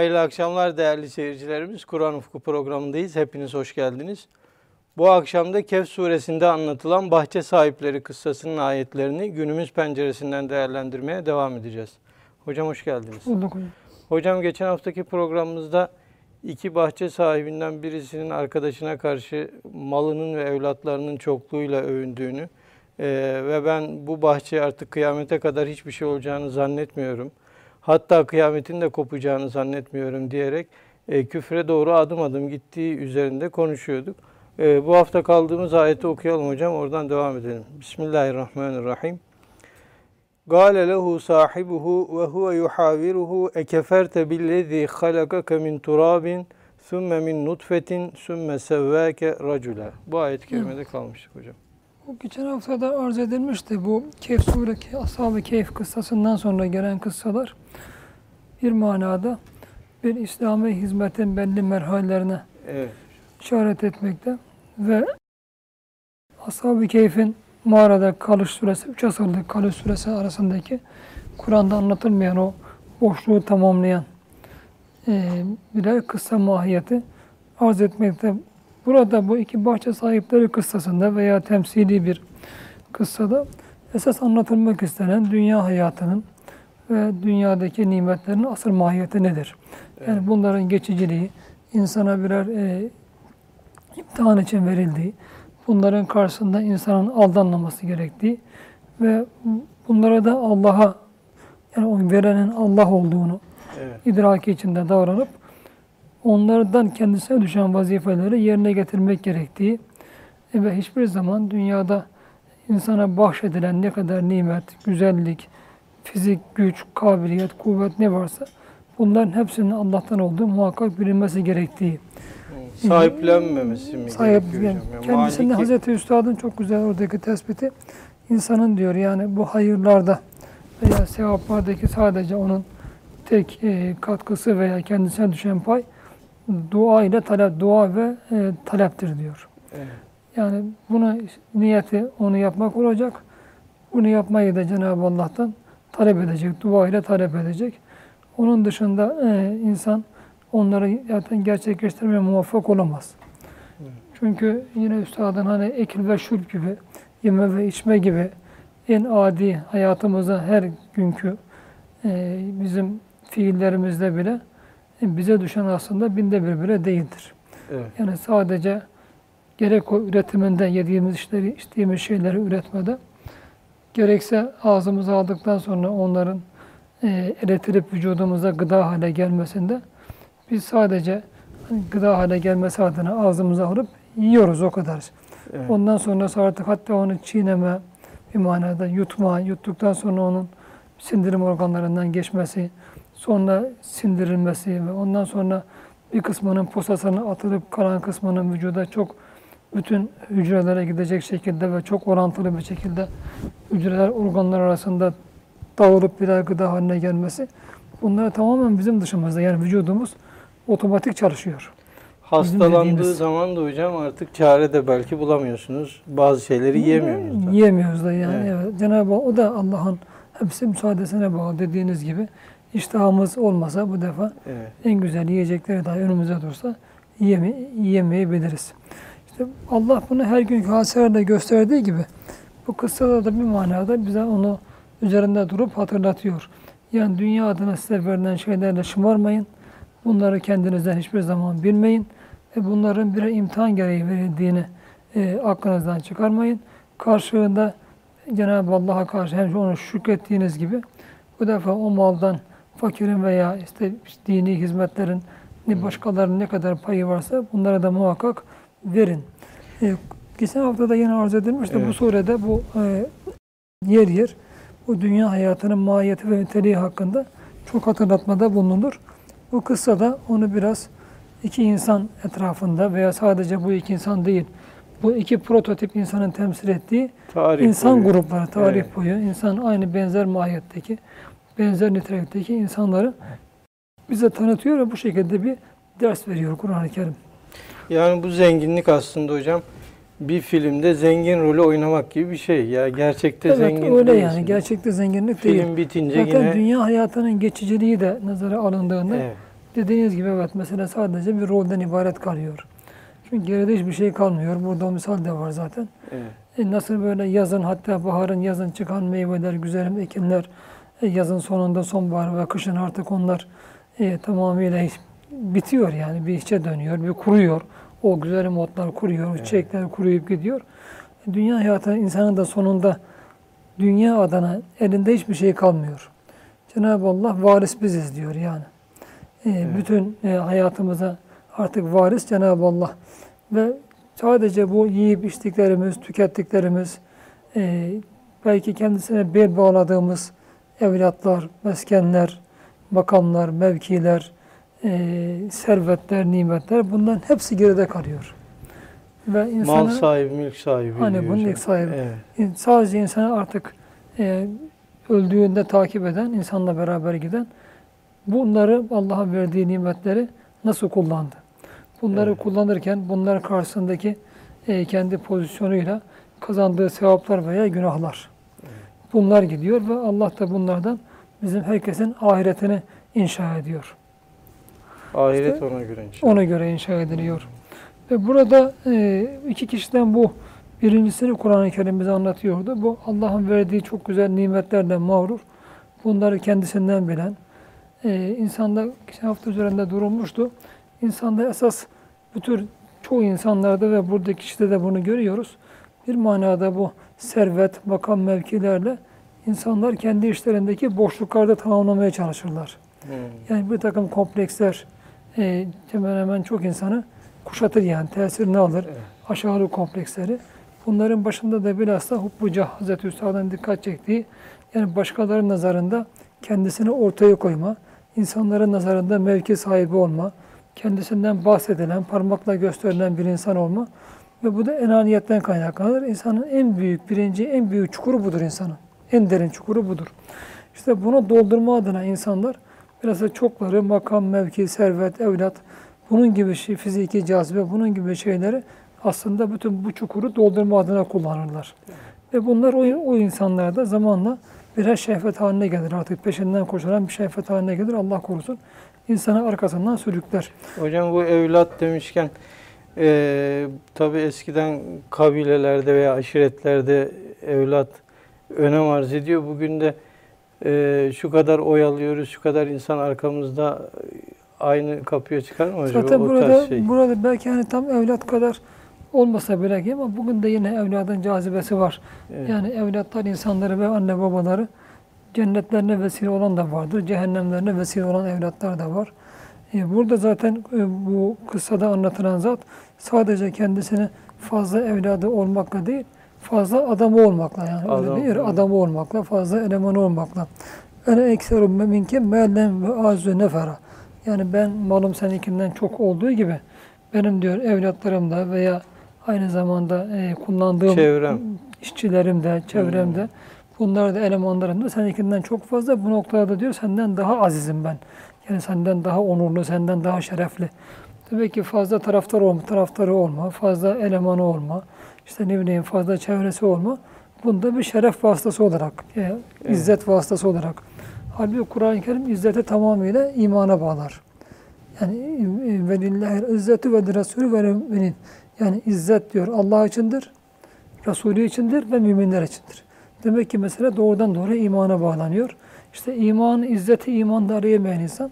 Hayırlı akşamlar değerli seyircilerimiz. Kur'an Ufku programındayız. Hepiniz hoş geldiniz. Bu akşam da Kehf suresinde anlatılan bahçe sahipleri kıssasının ayetlerini günümüz penceresinden değerlendirmeye devam edeceğiz. Hocam hoş geldiniz. Bulduk hocam. Hocam geçen haftaki programımızda iki bahçe sahibinden birisinin arkadaşına karşı malının ve evlatlarının çokluğuyla övündüğünü e, ve ben bu bahçe artık kıyamete kadar hiçbir şey olacağını zannetmiyorum hatta kıyametin de kopacağını zannetmiyorum diyerek e, küfre doğru adım adım gittiği üzerinde konuşuyorduk. E, bu hafta kaldığımız ayeti okuyalım hocam, oradan devam edelim. Bismillahirrahmanirrahim. Gale lehu sahibuhu ve huve yuhaviruhu ekeferte billezî halakake min turabin sümme min nutfetin sümme sevvâke. Bu ayet-i kerimede kalmıştık hocam. Bu geçen hafta da arz edilmişti. Bu Kehf suresi, Ashab-ı Kehf kıssasından sonra gelen kıssalar bir manada bir İslami hizmetin belli merhalelerine Evet. işaret etmekte ve Ashab-ı Kehf'in mağarada kalış süresi, 3 asırlık kalış süresi arasındaki Kur'an'da anlatılmayan o boşluğu tamamlayan e, birer kıssa mahiyeti arz etmekte. Burada bu iki bahçe sahipleri kıssasında veya temsili bir kıssada esas anlatılmak istenen dünya hayatının ve dünyadaki nimetlerin asıl mahiyeti nedir? Yani bunların geçiciliği, insana birer e, imtihan için verildiği, bunların karşısında insanın aldanmaması gerektiği ve bunlara da Allah'a yani verenin Allah olduğunu Evet. idraki içinde davranıp onlardan kendisine düşen vazifeleri yerine getirmek gerektiği ve hiçbir zaman dünyada insana bahşedilen ne kadar nimet, güzellik, fizik, güç, kabiliyet, kuvvet ne varsa bunların hepsinin Allah'tan olduğu muhakkak bilinmesi gerektiği. Sahiplenmemesi mi Sahip, gerekiyor yani hocam? Kendisinde maliki- Hazreti Üstad'ın çok güzel oradaki tespiti insanın diyor yani bu hayırlarda veya sevaplardaki sadece onun tek e, katkısı veya kendisine düşen pay dua ile talep, dua ve e, taleptir diyor. Evet. Yani buna niyeti onu yapmak olacak. Bunu yapmayı da Cenab-ı Allah'tan talep edecek, dua ile talep edecek. Onun dışında e, insan onları zaten gerçekleştirmeye muvaffak olamaz. Çünkü yine üstadın hani ekil ve şurb gibi, yeme ve içme gibi en adi hayatımıza her günkü e, bizim fiillerimizde bile bize düşen aslında binde bir bile değildir. Evet. Yani sadece gerek o üretiminde yediğimiz işleri, içtiğimiz şeyleri üretmede, gerekse ağzımıza aldıktan sonra onların e, eritilip vücudumuza gıda hale gelmesinde biz sadece hani gıda hale gelmesi adına ağzımıza alıp yiyoruz o kadar. Evet. Ondan sonrası artık hatta onu çiğneme bir manada yutma, yuttuktan sonra onun sindirim organlarından geçmesi, sonra sindirilmesi ve ondan sonra bir kısmının posasına atılıp kalan kısmının vücuda çok bütün hücrelere gidecek şekilde ve çok orantılı bir şekilde hücreler organlar arasında dağılıp birer gıda haline gelmesi bunlar tamamen bizim dışımızda yani vücudumuz otomatik çalışıyor. Hastalandığı dediğimiz- zaman da hocam artık çare de belki bulamıyorsunuz. Bazı şeyleri yiyemiyorsunuz da. Yiyemiyoruz da yani. Evet. Evet. Cenab-ı Hak o da Allah'ın hepsi müsaadesine bağlı dediğiniz gibi. İştahımız olmasa bu defa Evet. en güzel yiyecekleri dahi önümüze dursa yiyeme, yiyemeyebiliriz. İşte Allah bunu her günkü hadiselerde gösterdiği gibi bu kıssada da bir manada bize onu üzerinde durup hatırlatıyor. Yani dünya adına size verilen şeylerle şımarmayın. Bunları kendinizden hiçbir zaman bilmeyin. Ve bunların bir imtihan gereği verildiğini e, aklınızdan çıkarmayın. Karşılığında Cenab-ı Allah'a karşı hem onu şükrettiğiniz gibi bu defa o maldan fakirin veya işte dini hizmetlerin ne başkalarının ne kadar payı varsa bunlara da muhakkak verin. E, geçen hafta da yine arz edilmişti. Bu Evet. surede bu e, yer yer bu dünya hayatının mahiyeti ve niteliği hakkında çok hatırlatmada bulunur. Bu kıssada onu biraz iki insan etrafında veya sadece bu iki insan değil, bu iki prototip insanın temsil ettiği Tarih insan boyu. grupları, tarih Evet. boyu, insan aynı benzer mahiyetteki, benzer nitelikteki insanları bize tanıtıyor ve bu şekilde bir ders veriyor Kur'an-ı Kerim. Yani bu zenginlik aslında hocam bir filmde zengin rolü oynamak gibi bir şey. Ya gerçekte Evet zengin öyle değilsin. yani. Gerçekte zenginlik değil. Film bitince Zaten yine dünya hayatının geçiciliği de nazara alındığında evet. dediğiniz gibi evet mesela sadece bir rolden ibaret kalıyor. Çünkü geride hiçbir şey kalmıyor. Burada o misal de var zaten. Evet. E nasıl böyle yazın hatta baharın yazın çıkan meyveler, güzel ekinler, yazın sonunda sonbahar ve kışın artık onlar e, tamamıyla bitiyor yani bir içe dönüyor, bir kuruyor. O güzel modlar kuruyor, o çiçekler kuruyup gidiyor. E, Dünya hayatı insanın da sonunda dünya adına elinde hiçbir şey kalmıyor. Cenab-ı Allah varis biziz diyor yani. E, Bütün e, hayatımıza artık varis Cenab-ı Allah. Ve sadece bu yiyip içtiklerimiz, tükettiklerimiz, e, belki kendisine bel bağladığımız evlatlar, meskenler, makamlar, mevkiler, e, servetler, nimetler bunların hepsi geride kalıyor. Ve Mal insana sahibi, mülk sahibi. Hani bunun ilk sahibi. Evet. sadece insanı artık e, öldüğünde takip eden, insanla beraber giden bunları Allah'a verdiği nimetleri nasıl kullandı? Bunları Evet. kullanırken bunlar karşısındaki e, kendi pozisyonuyla kazandığı sevaplar veya günahlar. Bunlar gidiyor ve Allah da bunlardan bizim herkesin ahiretini inşa ediyor. Ahiret İşte ona göre inşallah. Ona göre inşa ediliyor. Ve burada e, iki kişiden bu birincisini Kur'an-ı Kerim bize anlatıyordu. Bu Allah'ın verdiği çok güzel nimetlerden mağrur. Bunları kendisinden bilen. E, insanda geçen hafta üzerinde durulmuştu. İnsanda esas bu tür çoğu insanlarda ve buradaki kişide de bunu görüyoruz. Bir manada bu servet, makam mevkilerle insanlar kendi işlerindeki boşluklarda tamamlamaya çalışırlar. Hmm. Yani bir takım kompleksler e, hemen hemen çok insanı kuşatır yani tesirini alır. Evet. Aşağılık kompleksleri. Bunların başında da bilhassa hubbuca Hazreti Üstad'ın dikkat çektiği yani başkalarının nazarında kendisini ortaya koyma, insanların nazarında mevki sahibi olma, kendisinden bahsedilen, parmakla gösterilen bir insan olma ve bu da enaniyetten kaynaklanır. İnsanın en büyük, birinci, en büyük çukuru budur insanın. En derin çukuru budur. İşte bunu doldurma adına insanlar biraz da çokları makam, mevki, servet, evlat bunun gibi şey, fiziki cazibe bunun gibi şeyleri aslında bütün bu çukuru doldurma adına kullanırlar. Ve bunlar o, o insanlarda zamanla birer şehvet haline gelir. Artık peşinden koşulan bir şehvet haline gelir. Allah korusun. İnsanı arkasından sürükler. Hocam bu evlat demişken eee tabi eskiden kabilelerde veya aşiretlerde evlat önem arz ediyor. Bugün de eee, şu kadar oy alıyoruz, şu kadar insan arkamızda aynı kapıya çıkar mı acaba Zaten o burada şey? burada belki hani tam evlat kadar olmasa bile ama bugün de yine evladın cazibesi var. Evet. Yani evlatlar insanları ve anne babaları cennetlerine vesile olan da vardır. Cehennemlerine vesile olan evlatlar da var. E, Burada zaten e, bu kıssada anlatılan zat sadece kendisini fazla evladı olmakla değil, fazla adamı olmakla yani Adam, öyle değil, adamı olmakla, fazla elemanı olmakla. Ene ekserum minke melen ve azu nefera. Yani ben malım seninkinden çok olduğu gibi benim diyor evlatlarım da veya aynı zamanda e, kullandığım Çevrem. işçilerim de, çevremde bunlar da elemanlarım da seninkinden çok fazla. Bu noktada diyor senden daha azizim ben. Yani senden daha onurlu, senden daha şerefli. Demek ki fazla taraftar olma, taraftarı olma, fazla elemanı olma, işte ne bileyim fazla çevresi olma. Bunda bir şeref vasıtası olarak, e, izzet vasıtası olarak. Halbuki Kur'an-ı Kerim izzeti tamamıyla imana bağlar. Yani e, ve lillahi izzetu ve Resulü ve müminin. Yani izzet diyor Allah içindir, Resulü içindir ve müminler içindir. Demek ki mesele doğrudan doğruya imana bağlanıyor. İşte iman, izzeti imanda arayamayan insan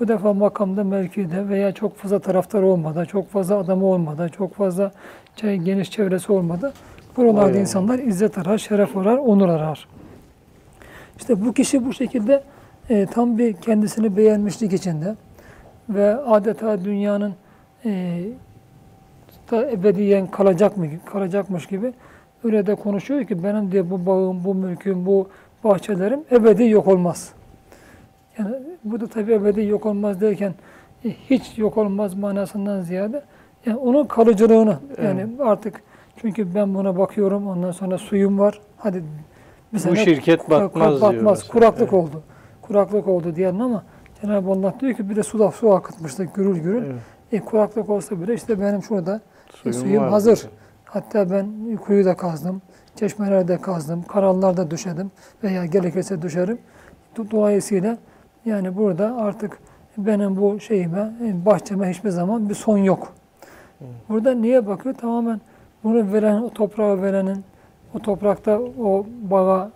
bu defa makamda, mevkide veya çok fazla taraftar olmadan, çok fazla adamı olmadan, çok fazla şey, geniş çevresi olmadan buralarda Aynen. insanlar izzet arar, şeref arar, onur arar. İşte bu kişi bu şekilde e, tam bir kendisini beğenmişlik içinde ve adeta dünyanın e, da ebediyen kalacak mı kalacakmış gibi öyle de konuşuyor ki benim diye bu bağım, bu mülküm, bu bahçelerim ebedi yok olmaz. Yani bu da tabii ebedi yok olmaz derken e, hiç yok olmaz manasından ziyade yani onun kalıcılığını yani artık çünkü ben buna bakıyorum ondan sonra suyum var. Hadi bir Bu şirket kura- batmaz batmaz. mesela. Kuraklık Evet. oldu. Kuraklık oldu diyelim ama Cenab-ı Allah diyor ki bir de su, su akıtmıştı gürül gürül. Evet. E, kuraklık olsa bile işte benim şurada Suyum suyum var hazır. Hatta ben kuyu da kazdım, çeşmelerde kazdım, kanallarda düşedim veya gerekirse düşerim. Do- Dolayısıyla yani burada artık benim bu şeyime, bahçeme hiçbir zaman bir son yok. Burada niye bakıyor? Tamamen bunu veren, o toprağı verenin, o toprakta o bağa,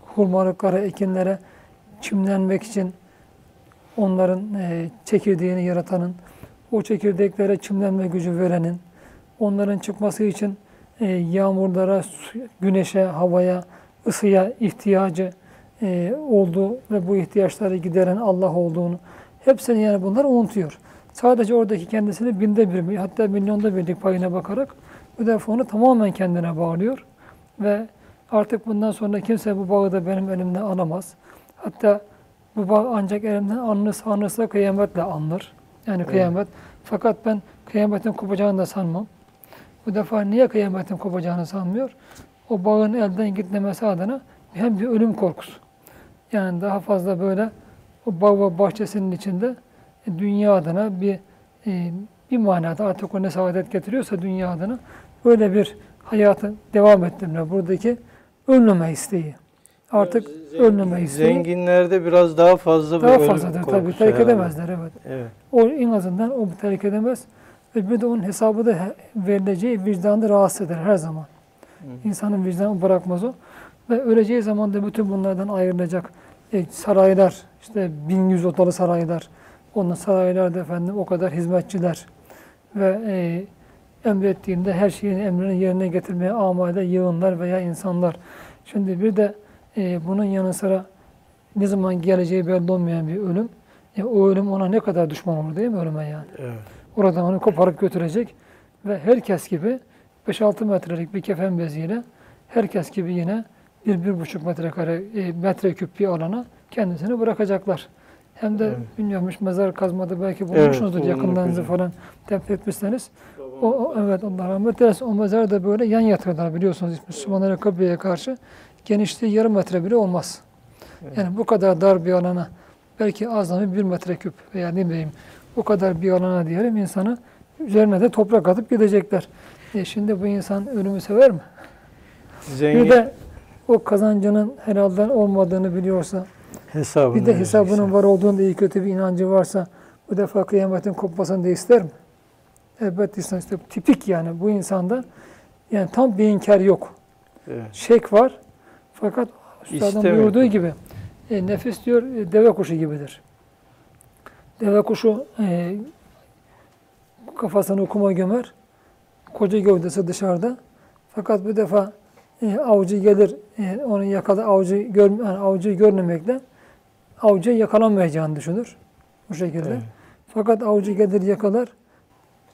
hurmalıklara, ekinlere çimlenmek için onların e, çekirdeğini yaratanın, o çekirdeklere çimlenme gücü verenin, onların çıkması için e, yağmurlara, su- güneşe, havaya, ısıya ihtiyacı e, olduğu ve bu ihtiyaçları gideren Allah olduğunu hepsini yani bunlar unutuyor. Sadece oradaki kendisini binde bir, hatta milyonda birlik payına bakarak onu tamamen kendine bağlıyor ve artık bundan sonra kimse bu bağı da benim elimden alamaz. Hatta bu bağ ancak elimden alınırsa, alınırsa kıyametle alınır. Yani kıyamet. Fakat ben kıyametin kopacağını da sanmam. Bu defa niye kıyametin kopacağını sanmıyor? O bağın elden gitmemesi adına hem bir ölüm korkusu. Yani daha fazla böyle o bağ ve bahçesinin içinde e, dünya adına bir e, bir manada artık o ne saadet getiriyorsa dünya adına böyle bir hayatı devam ettirme. Buradaki ölmeme isteği. Artık ölmeme isteği Zenginlerde biraz daha fazla bir daha ölüm fazladır tabii. Terk edemezler evet. Evet. O en azından o terk edemez. Ve bir de onun hesabı da verileceği vicdanı rahatsız eder her zaman. İnsanın vicdanı bırakmaz o. Ve öleceği zaman da bütün bunlardan ayrılacak. E, saraylar, işte 1100 odalı saraylar, onun saraylarda efendim o kadar hizmetçiler ve e, emrettiğinde her şeyin emrini yerine getirmeye amade yığınlar veya insanlar. Şimdi bir de e, bunun yanı sıra ne zaman geleceği belli olmayan bir ölüm. E, o ölüm ona ne kadar düşman olur değil mi ölüme yani? Evet. Oradan onu koparıp götürecek ve herkes gibi 5-6 metrelik bir kefen beziyle herkes gibi yine 1-1,5 metrekare e, metreküp bir alana kendisini bırakacaklar. Hem de Evet. bilmiyormuş mezar kazmada belki Evet, bulmuşsunuzdur bulunduk yakınlarınızı hocam. falan tespit etmişseniz. O, o- evet Allah rahmet eylesin. O mezar da böyle yan yatıyorlar biliyorsunuz Müslümanlara kıbleye karşı. Genişliği yarım metre bile olmaz. Evet. Yani bu kadar dar bir alana belki azami bir metreküp veya ne bileyim bu kadar bir alana diyelim insanı üzerine de toprak atıp gidecekler. E şimdi bu insan ölümü sever mi? Zengin Bir de o kazancının helalden olmadığını biliyorsa, hesabını bir de hesabının vereceksin. var olduğunda iyi kötü bir inancı varsa bu defa kıyametin kopmasını da ister mi? Elbette ister. İşte tipik yani bu insanda yani tam bir inkar yok. Evet. Şek var fakat Üstadın buyurduğu gibi e, nefis diyor e, deve kuşu gibidir. Deve kuşu e, kafasını kuma gömer. Koca gövdesi dışarıda. Fakat bu defa e, avcı gelir e, onu yakala avcı gör, yani avcıyı görmemekle avcı yakalanmayacağını düşünür. Bu şekilde. Evet. Fakat avcı gelir yakalar.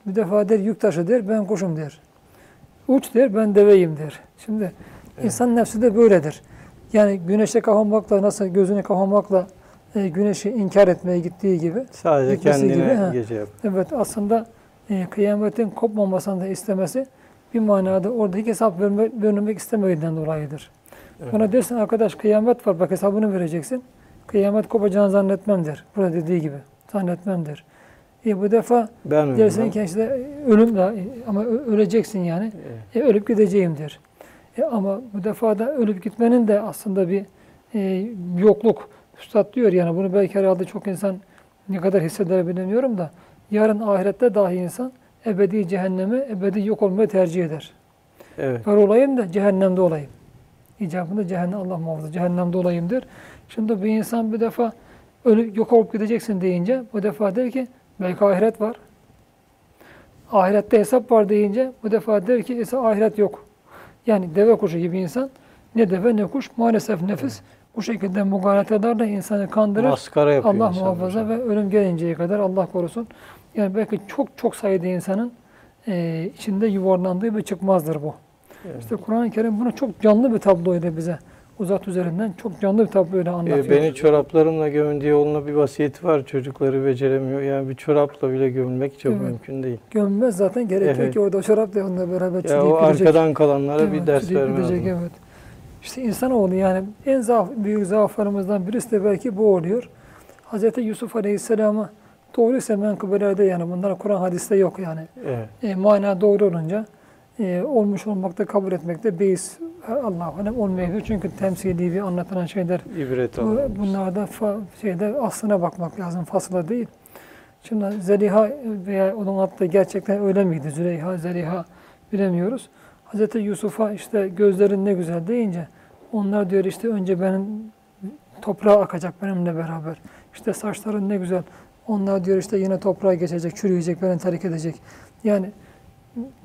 Bir defa der yük taşı der ben kuşum der. Uç der ben deveyim der. Şimdi insan nefsi de böyledir. Yani güneşe kapanmakla nasıl gözünü kapamakla e, güneşi inkar etmeye gittiği gibi. Sadece kendine gibi, gece yap. Evet aslında e, kıyametin kopmamasını da istemesi bir manada oradaki hesap verme, vermek istemediğinden dolayıdır. Evet. Ona dersin arkadaş kıyamet var bak hesabını vereceksin. Kıyamet kopacağını zannetmem der. Burada dediği gibi. Zannetmem der. E, bu defa Ben dersin ölmem. ki işte ölüm de ama öleceksin yani. Evet. E, ölüp gideceğim der. E, ama bu defa da ölüp gitmenin de aslında bir e, yokluk. Üstad diyor yani bunu belki herhalde çok insan ne kadar hisseder bilemiyorum da yarın ahirette dahi insan ebedi cehennemi, ebedi yok olmayı tercih eder. Evet. Var olayım da cehennemde olayım. İcabında cehennem Allah muhafaza cehennemde olayım der. Şimdi bir insan bir defa ölüp yok olup gideceksin deyince bu defa der ki belki ahiret var. Ahirette hesap var deyince bu defa der ki ise ahiret yok. Yani deve kuşu gibi insan ne deve ne kuş maalesef nefis bu şekilde mugalatalarla insanı kandırır. Maskara yapıyor Allah muhafaza ve ölüm gelinceye kadar Allah korusun. Yani belki çok çok sayıda insanın e, içinde yuvarlandığı bir çıkmazdır bu. Evet. İşte Kur'an-ı Kerim bunu çok canlı bir tabloyla bize uzat üzerinden çok canlı bir tabloyla anlatıyor. Ee, beni çoraplarımla gömün diye oğluna bir vasiyeti var. Çocukları beceremiyor. Yani bir çorapla bile gömülmek çok Evet. mümkün değil. Gömmez zaten gerekiyor Evet. ki orada o çorap da onunla beraber Ya çürüyüp o gidecek. arkadan kalanlara bir Evet, ders çürüyüp verme gidecek, lazım. Evet. İşte insanoğlu yani en zaaf, büyük zaaflarımızdan birisi de belki bu oluyor. Hz. Yusuf Aleyhisselam'a doğruysa menkıbelerde yani bunlar Kur'an hadiste yok yani. Evet. E, mana doğru olunca e, olmuş olmakta kabul etmekte beis Allah alem olmayabilir. Çünkü temsili bir anlatılan şeyler İbret bu, bunlarda fa, şeyde aslına bakmak lazım, fasıla değil. Şimdi Zeliha veya onun adlı gerçekten öyle miydi? Züleyha, Zeliha bilemiyoruz. Hazreti Yusuf'a işte gözlerin ne güzel deyince onlar diyor işte önce benim toprağa akacak benimle beraber. İşte saçların ne güzel. Onlar diyor işte yine toprağa geçecek, çürüyecek, beni terk edecek. Yani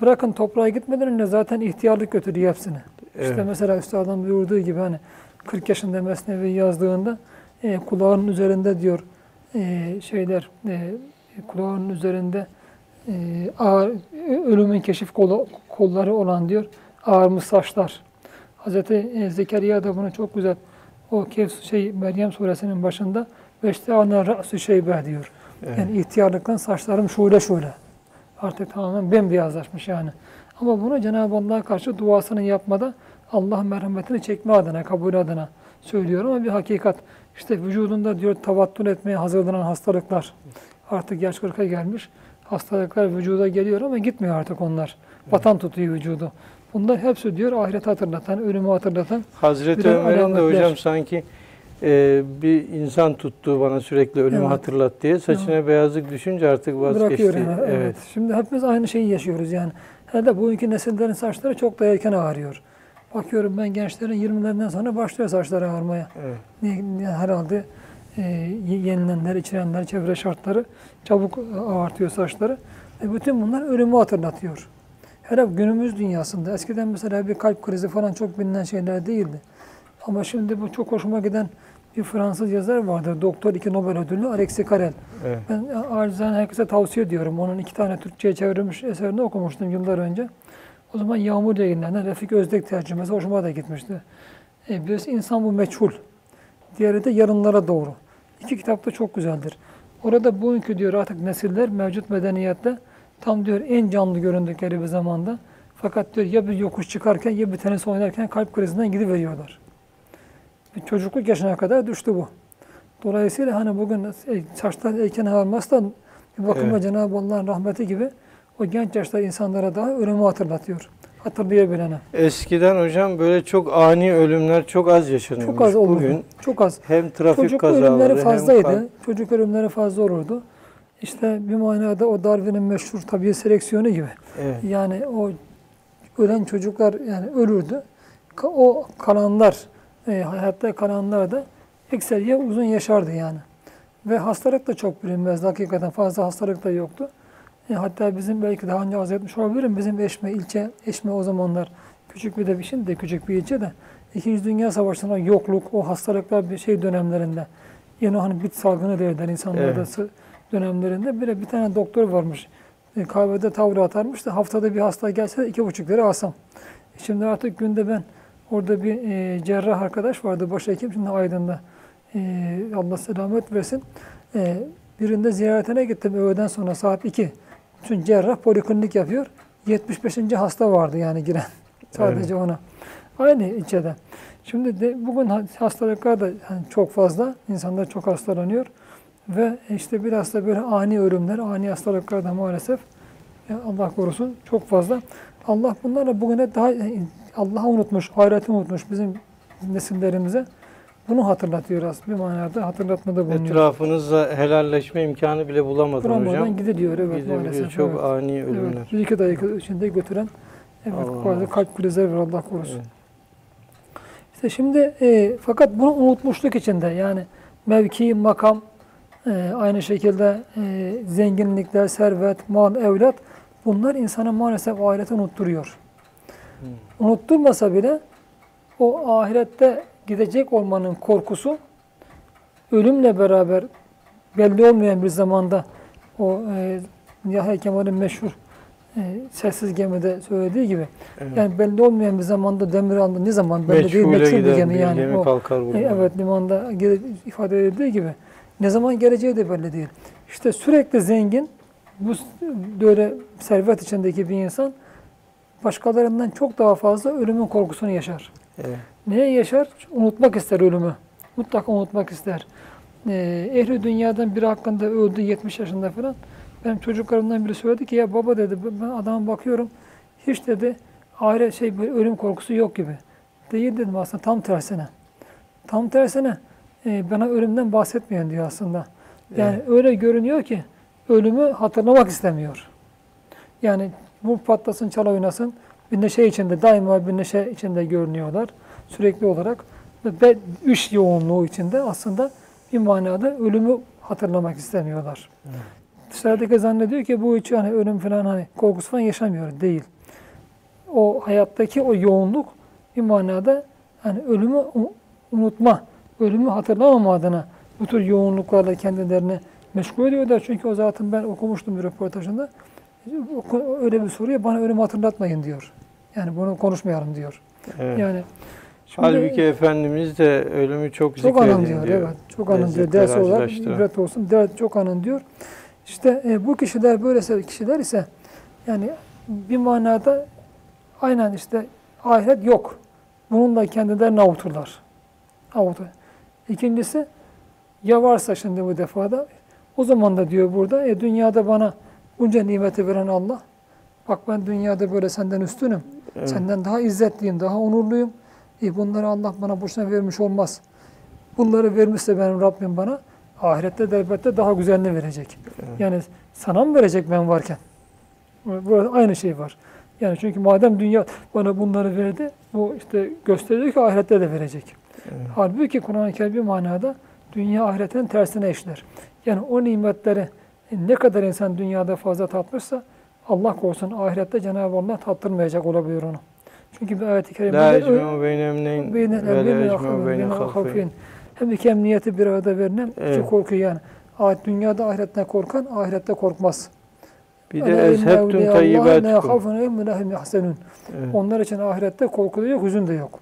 bırakın toprağa gitmeden önce zaten ihtiyarlık götürüyor hepsini. İşte Evet. mesela Üstad'ın buyurduğu gibi hani 40 yaşında Mesnevi yazdığında e, kulağının üzerinde diyor e, şeyler e, kulağının üzerinde e, ağır, ölümün keşif kolu, kolları olan diyor ağarmış saçlar. Hazreti e, Zekeriya da bunu çok güzel o Kehf şey Meryem suresinin başında beşte ana ra'su şeybe diyor. Evet. Yani ihtiyarlıktan saçlarım şöyle şöyle. Artık tamamen bembeyazlaşmış yani. Ama bunu Cenab-ı Allah'a karşı duasını yapmada Allah merhametini çekme adına, kabul adına söylüyorum ama bir hakikat. İşte vücudunda diyor tavattun etmeye hazırlanan hastalıklar. Artık yaş 40'a gelmiş. Hastalıklar vücuda geliyor ama gitmiyor artık onlar. Vatan tutuyor vücudu. Bunlar hepsi diyor ahiret hatırlatan, ölümü hatırlatan. Hazreti Ömer'in de hocam sanki e, bir insan tuttu bana sürekli ölümü Evet. hatırlat diye. Saçına beyazlık düşünce artık vazgeçti. Yani. Evet. Evet. Şimdi hepimiz aynı şeyi yaşıyoruz yani. Hele bugünkü nesillerin saçları çok da erken ağarıyor. Bakıyorum ben gençlerin 20'lerinden sonra başlıyor saçları ağarmaya. evet. Herhalde e, yenilenler, içilenler, çevre şartları çabuk ağartıyor saçları. E, bütün bunlar ölümü hatırlatıyor. Hele günümüz dünyasında eskiden mesela bir kalp krizi falan çok bilinen şeyler değildi. Ama şimdi bu çok hoşuma giden bir Fransız yazar vardır. Doktor iki Nobel ödüllü Alexis Carrel. evet. Ben acizane herkese tavsiye ediyorum. Onun iki tane Türkçe'ye çevrilmiş eserini okumuştum yıllar önce. O zaman Yağmur yayınlarında Refik Özdek tercümesi hoşuma da gitmişti. E, birisi insan bu meçhul. Diğeri de yarınlara doğru. İki kitap da çok güzeldir. Orada bugünkü diyor artık nesiller mevcut medeniyette tam diyor en canlı göründükleri bir zamanda. Fakat diyor ya bir yokuş çıkarken ya bir tenis oynarken kalp krizinden gidiveriyorlar. Bir çocukluk yaşına kadar düştü bu. Dolayısıyla hani bugün saçlar erken ağarmazsa bir bakıma Evet. Cenab-ı Allah'ın rahmeti gibi o genç yaşta insanlara daha ölümü hatırlatıyor. Hatırlayabilene. Eskiden hocam böyle çok ani ölümler çok az yaşanıyormuş. Çok az olurdu. Bugün Çok az. hem trafik Çocuk kazaları ölümleri hem fazlaydı. kalp- Çocuk ölümleri fazla olurdu. İşte bir manada o Darwin'in meşhur tabii seleksiyonu gibi. Evet. Yani o ölen çocuklar yani ölürdü. O kalanlar, e, hayatta kalanlar da ekseriye uzun yaşardı yani. Ve hastalık da çok bilinmezdi. Hakikaten fazla hastalık da yoktu. E, hatta bizim belki daha önce arz etmiş olabilirim. Bizim Eşme ilçe, Eşme o zamanlar küçük bir de bir şimdi de küçük bir ilçe de İkinci Dünya Savaşı'nda yokluk, o hastalıklar bir şey dönemlerinde yine hani bit salgını derler insanlarda Evet. dönemlerinde bir bir tane doktor varmış. E, kahvede tavra atarmış da haftada bir hasta gelse iki buçuk lira alsam. E, Şimdi artık günde ben orada bir e, cerrah arkadaş vardı başhekim şimdi Aydın'da. E, Allah selamet versin. E, birinde ziyaretine gittim öğleden sonra saat 2. Bütün cerrah poliklinik yapıyor. 75. hasta vardı yani giren. Sadece ona. Aynı ilçede. Şimdi de bugün ha- hastalıklar da hani çok fazla. İnsanlar çok hastalanıyor. Ve işte biraz da böyle ani ölümler, ani hastalıklar da maalesef ya Allah korusun çok fazla. Allah bunlarla bugüne daha Allah'ı unutmuş, ahireti unutmuş bizim nesillerimize. Bunu hatırlatıyor aslında. Bir manada hatırlatmada bulunuyor. Etrafınızda helalleşme imkanı bile bulamadın Kuramadan hocam. gidiyor evet Gidebiliyor. maalesef. Çok evet. ani ölümler. Evet, bir iki dakika içinde götüren evet, Allah kalp krizleri var Allah korusun. Evet. İşte şimdi e, fakat bunu unutmuşluk içinde yani mevki, makam, e, aynı şekilde e, zenginlikler, servet, mal, evlat bunlar insana maalesef ahireti unutturuyor. Hmm. Unutturmasa bile o ahirette gidecek olmanın korkusu ölümle beraber belli olmayan bir zamanda o e, Yahya Kemal'in meşhur e, sessiz gemide söylediği gibi Evet. yani belli olmayan bir zamanda demir aldı ne zaman belli değil meçhul bir gemi yani. gemi O, kalkar e, evet limanda ifade edildiği gibi ne zaman geleceği de belli değil. İşte sürekli zengin bu böyle servet içindeki bir insan başkalarından çok daha fazla ölümün korkusunu yaşar. Evet. Neye yaşar? Unutmak ister ölümü. Mutlaka unutmak ister. Ee, ehli dünyadan biri hakkında öldü 70 yaşında falan. Benim çocuklarımdan biri söyledi ki ya baba dedi ben adama bakıyorum hiç dedi ahiret şey böyle ölüm korkusu yok gibi. Değil dedim aslında tam tersine. Tam tersine e, bana ölümden bahsetmeyen diyor aslında. Yani öyle görünüyor ki ölümü hatırlamak istemiyor. Yani bu patlasın çal oynasın bir neşe içinde daima bir neşe içinde görünüyorlar sürekli olarak ve iş yoğunluğu içinde aslında bir manada ölümü hatırlamak istemiyorlar. Dışarıdaki zannediyor ki bu hiç hani ölüm falan hani korkusu falan yaşamıyor. Değil. O hayattaki o yoğunluk bir manada hani ölümü unutma, ölümü hatırlamama adına bu tür yoğunluklarla kendilerini meşgul ediyorlar. Çünkü o zaten ben okumuştum bir röportajında. Öyle bir soruyor bana ölümü hatırlatmayın diyor. Yani bunu konuşmayalım diyor. Evet. Yani şimdi- Halbuki Efendimiz de ölümü çok, çok anın diyor, evet. Çok anın diyor. Ders olarak ibret olsun. Ders çok anın diyor. İşte e, bu kişiler böylese kişiler ise yani bir manada aynen işte ahiret yok. Bunun da kendilerini avuturlar. Avutur. İkincisi ya varsa şimdi bu defada o zaman da diyor burada e, dünyada bana bunca nimeti veren Allah bak ben dünyada böyle senden üstünüm. Evet. Senden daha izzetliyim, daha onurluyum. E bunları Allah bana boşuna vermiş olmaz. Bunları vermişse benim Rabbim bana ahirette de elbette daha güzelini verecek. Evet. Yani sana mı verecek ben varken? Burada aynı şey var. Yani çünkü madem dünya bana bunları verdi, bu işte gösteriyor ki ahirette de verecek. Evet. Halbuki Kur'an-ı Kerim bir manada dünya ahiretin tersine işler. Yani o nimetleri ne kadar insan dünyada fazla tatmışsa Allah korusun ahirette Cenab-ı Allah tattırmayacak olabilir onu. Çünkü bir ayet-i kerimede ve la beyne. Hem iki emniyeti bir arada verilen Evet. iki korku yani. Dünyada ahirette korkan ahirette korkmaz. Bir de ezhebtüm. Evet. Onlar için ahirette korku da yok, hüzün de yok.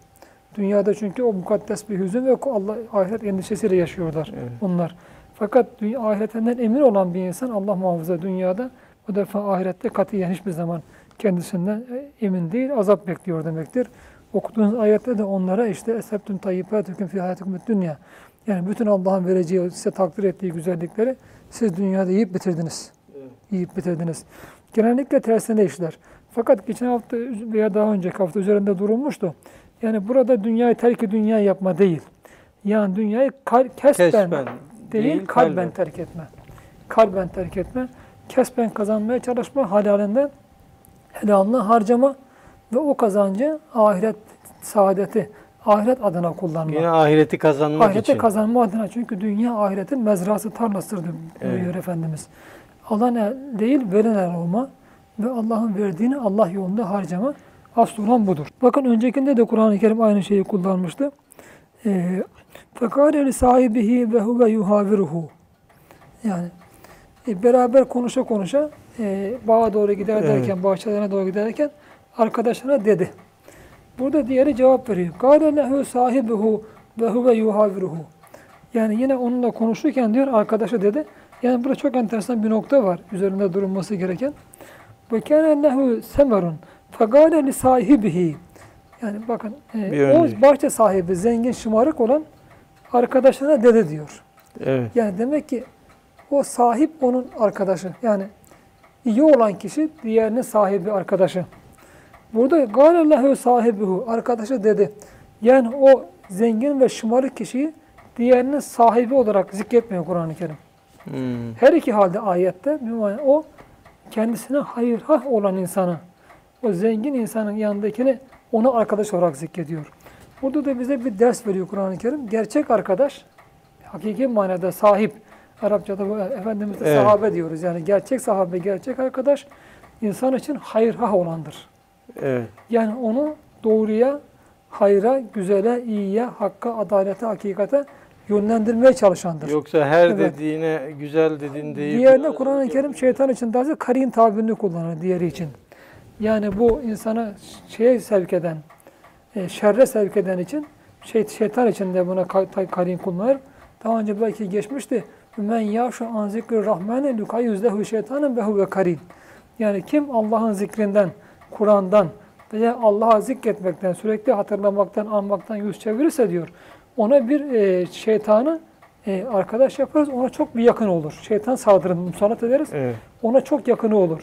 Dünyada çünkü o mukaddes bir hüzün ve Allah ahiret endişesiyle yaşıyorlar Evet. onlar. Fakat dünya, ahiretinden emin olan bir insan Allah muhafaza dünyada bu defa ahirette katiyen hiçbir zaman kendisinden e, emin değil, azap bekliyor demektir. Okuduğunuz ayette de onlara işte esebtüm tayyipatüküm fi hayatikum dünya. Yani bütün Allah'ın vereceği, size takdir ettiği güzellikleri siz dünyada yiyip bitirdiniz. Evet. Yiyip bitirdiniz. Genellikle tersine işler. Fakat geçen hafta veya daha önceki hafta üzerinde durulmuştu. Yani burada dünyayı terk dünya yapma değil. Yani dünyayı kesben, Kesben değil, kalben terk etme. Kalben terk etme. Kesben kazanmaya çalışma, halalinden helalına harcama ve o kazancı ahiret saadeti, ahiret adına kullanma. Yine ahireti kazanmak Ahirete için. kazanma adına çünkü dünya ahiretin mezrası tarlasıdır Evet. Efendimiz. Alan el değil, veren el olma ve Allah'ın verdiğini Allah yolunda harcama asıl olan budur. Bakın öncekinde de Kur'an-ı Kerim aynı şeyi kullanmıştı. Ee, Fekale li sahibihi ve huve yuhaviruhu. Yani e, beraber konuşa konuşa e, bağa doğru gider derken, evet. bahçelerine doğru giderken arkadaşına dedi. Burada diğeri cevap veriyor. Kale lehu sahibihu ve huve yuhaviruhu. Yani yine onunla konuşurken diyor arkadaşı dedi. Yani burada çok enteresan bir nokta var üzerinde durulması gereken. Ve kâne lehu semerun fegâle li sahibihi. Yani bakın e, o bahçe sahibi zengin şımarık olan arkadaşına dede diyor. Evet. Yani demek ki o sahip onun arkadaşı. Yani iyi olan kişi diğerinin sahibi arkadaşı. Burada gâlellehu sahibihu arkadaşı dedi. Yani o zengin ve şımarık kişiyi diğerinin sahibi olarak zikretmiyor Kur'an-ı Kerim. Hmm. Her iki halde ayette o kendisine hayırhah olan insanı, o zengin insanın yanındakini ona arkadaş olarak zikrediyor. Burada da bize bir ders veriyor Kur'an-ı Kerim. Gerçek arkadaş, hakiki manada sahip. Arapçada bu Efendimiz de Evet. sahabe diyoruz. Yani gerçek sahabe, gerçek arkadaş insan için hayırhah olandır. Evet. Yani onu doğruya, hayra, güzele, iyiye, hakka, adalete, hakikate yönlendirmeye çalışandır. Yoksa her Evet. dediğine güzel dedin deyip Diğerine Kur'an-ı Kerim şeytan için daha karin tabirini kullanır diğeri için. Yani bu insana şeye sevk eden, e, şerre sevk eden için şey, şeytan için de buna karin kullanır. Daha önce belki geçmişti. Men yaşu an zikri rahmane lukayyüz lehu şeytanın ve huve karin. Yani kim Allah'ın zikrinden, Kur'an'dan veya Allah'a zikretmekten, sürekli hatırlamaktan, anmaktan yüz çevirirse diyor, ona bir e, şeytanı e, arkadaş yaparız, ona çok bir yakın olur. Şeytan saldırın musallat ederiz, Evet. ona çok yakını olur.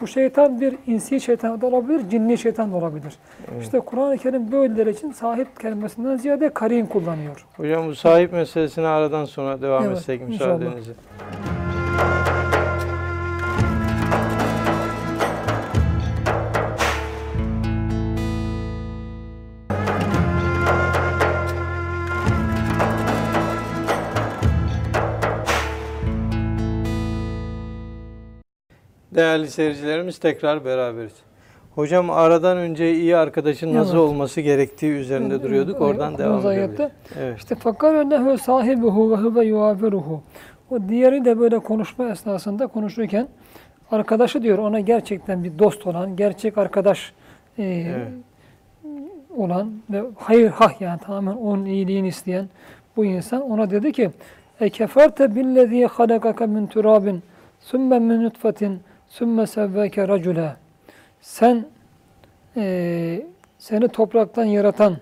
Bu şeytan bir insi şeytan da olabilir, cinni şeytan da olabilir. İşte Kur'an-ı Kerim böyleler için sahip kelimesinden ziyade karin kullanıyor. Hocam bu sahip meselesine aradan sonra devam Evet, etsek inşallah. Değerli seyircilerimiz tekrar beraberiz. Hocam aradan önce iyi arkadaşın nasıl Evet. olması gerektiği üzerinde duruyorduk. Oradan devam edebiliriz. Evet. İşte fakar nehu sahibuhu ve huve yuafiruhu. O diğeri de böyle konuşma esnasında konuşurken arkadaşı diyor ona gerçekten bir dost olan, gerçek arkadaş e, Evet. olan ve hayır hah yani tamamen onun iyiliğini isteyen bu insan ona dedi ki e keferte billezî halakaka min turabin sümme min nutfetin sümme sevveke racule sen e, seni topraktan yaratan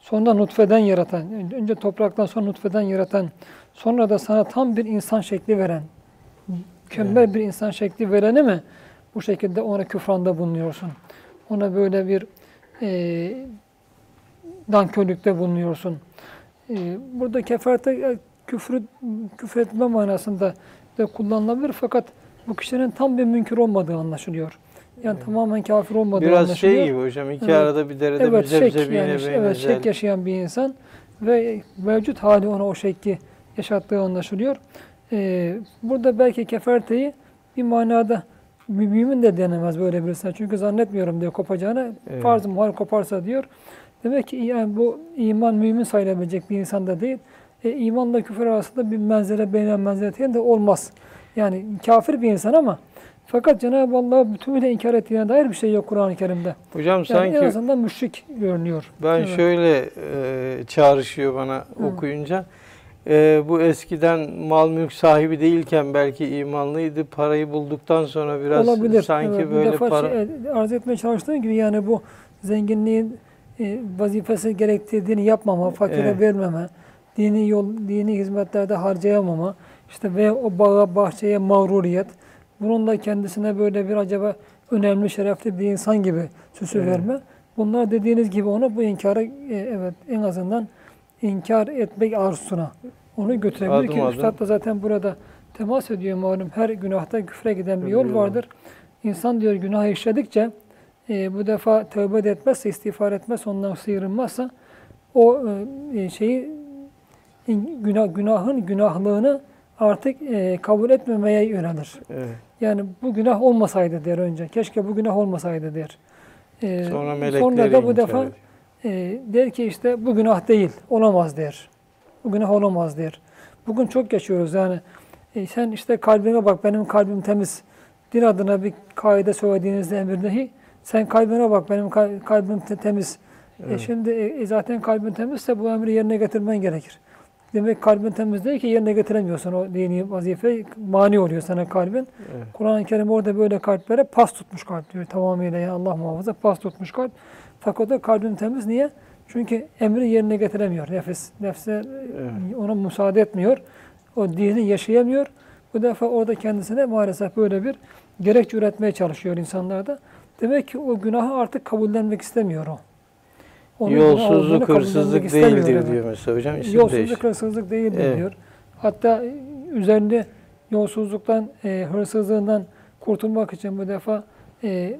sonra nutfeden yaratan önce topraktan sonra nutfeden yaratan sonra da sana tam bir insan şekli veren mükemmel bir insan şekli vereni mi bu şekilde ona küfranda bulunuyorsun? Ona böyle bir e, nankörlükte bulunuyorsun. E, burada kefarete e, küfür, küfür etme manasında da kullanılabilir fakat bu kişinin tam bir münkür olmadığı anlaşılıyor. Yani tamamen kafir olmadığı Biraz anlaşılıyor. şey gibi hocam iki Evet. arada bir derede Evet, bir zebzebine yani, beyne evet, zel. şek yaşayan bir insan ve mevcut hali ona o şekli yaşattığı anlaşılıyor. Ee, burada belki keferteyi bir manada mümin de denemez böyle birisine. Çünkü zannetmiyorum diyor kopacağını. Evet. Farz-ı muhal koparsa diyor. Demek ki yani bu iman mümin sayılabilecek bir insan da değil. E, imanla küfür arasında bir menzile beynel menziletiyen de olmaz. Yani kafir bir insan ama fakat Cenab-ı Allah bütünüyle inkar ettiğine dair bir şey yok Kur'an-ı Kerim'de. Hocam Yani sanki en azından müşrik görünüyor. ben Evet. şöyle e, çağrışıyor bana okuyunca. E, bu eskiden mal mülk sahibi değilken belki imanlıydı. Parayı bulduktan sonra biraz Olabilir. sanki Evet, böyle defa para... şey, e, arz etmeye çalıştığım gibi yani bu zenginliğin e, vazifesi gerektirdiğini yapmama, fakire Evet. vermeme, dini yol, dini hizmetlerde harcayamama, işte ve o bağa, bahçeye mağruriyet, bunun da kendisine böyle bir acaba önemli, şerefli bir insan gibi süsü Evet. verme. Bunlar dediğiniz gibi onu bu inkara e, evet en azından inkar etmek arzusuna onu götürebilir Adım ki adım. Üstad da zaten burada temas ediyor malum her günahta küfre giden bir yol vardır. İnsan diyor günah işledikçe e, bu defa tövbe de etmezse, istiğfar etmezse, ondan sıyrılmazsa o e, şeyi günah, günahın günahlığını artık e, kabul etmemeye yönelir. Evet. Yani bu günah olmasaydı der önce. Keşke bu günah olmasaydı der. E, Sonra melekleri sonra da bu defa e, der ki işte bu günah değil, olamaz der. Bu günah olamaz der. Bugün çok geçiyoruz yani. E, sen işte kalbime bak benim kalbim temiz. Din adına bir kaide söylediğinizde emirdehi sen kalbine bak benim kal- kalbim te- temiz. E, Evet. şimdi e, zaten kalbin temizse bu emri yerine getirmen gerekir. Demek kalbin temiz değil ki yerine getiremiyorsun o dini vazife mani oluyor sana kalbin. Evet. Kur'an-ı Kerim orada böyle kalplere pas tutmuş kalp diyor tamamıyla ya Allah muhafaza pas tutmuş kalp. Fakat o kalbin temiz niye? Çünkü emri yerine getiremiyor nefis. Nefse Evet. ona müsaade etmiyor. O dini yaşayamıyor. Bu defa orada kendisine maalesef böyle bir gerekçe üretmeye çalışıyor insanlarda. Demek ki o günahı artık kabullenmek istemiyor o. Onun Yolsuzluk, hırsızlık değildir evet. diyor mesela hocam. İsim Yolsuzluk değişik. hırsızlık değildir Evet. diyor. Hatta üzerinde yolsuzluktan, e, hırsızlığından kurtulmak için bu defa e,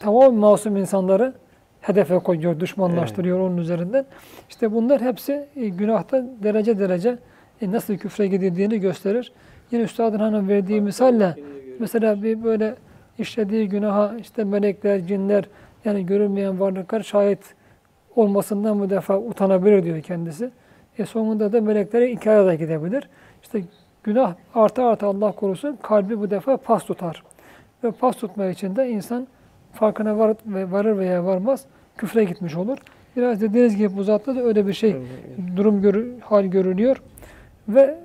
tamam masum insanları hedefe koyuyor, düşmanlaştırıyor onun üzerinden. İşte bunlar hepsi e, günahta derece derece e, nasıl küfre gidildiğini gösterir. Yine Üstadın Hanım verdiği misalle mesela bir böyle işlediği günaha işte melekler, cinler yani görünmeyen varlıklar şahit olmasından bu defa utanabilir diyor kendisi. E sonunda da meleklere inkara da gidebilir. İşte günah artı artı Allah korusun kalbi bu defa pas tutar. Ve pas tutma için de insan farkına var, varır veya varmaz küfre gitmiş olur. Biraz dediğiniz gibi bu zatta da öyle bir şey durum görü, hal görülüyor. Ve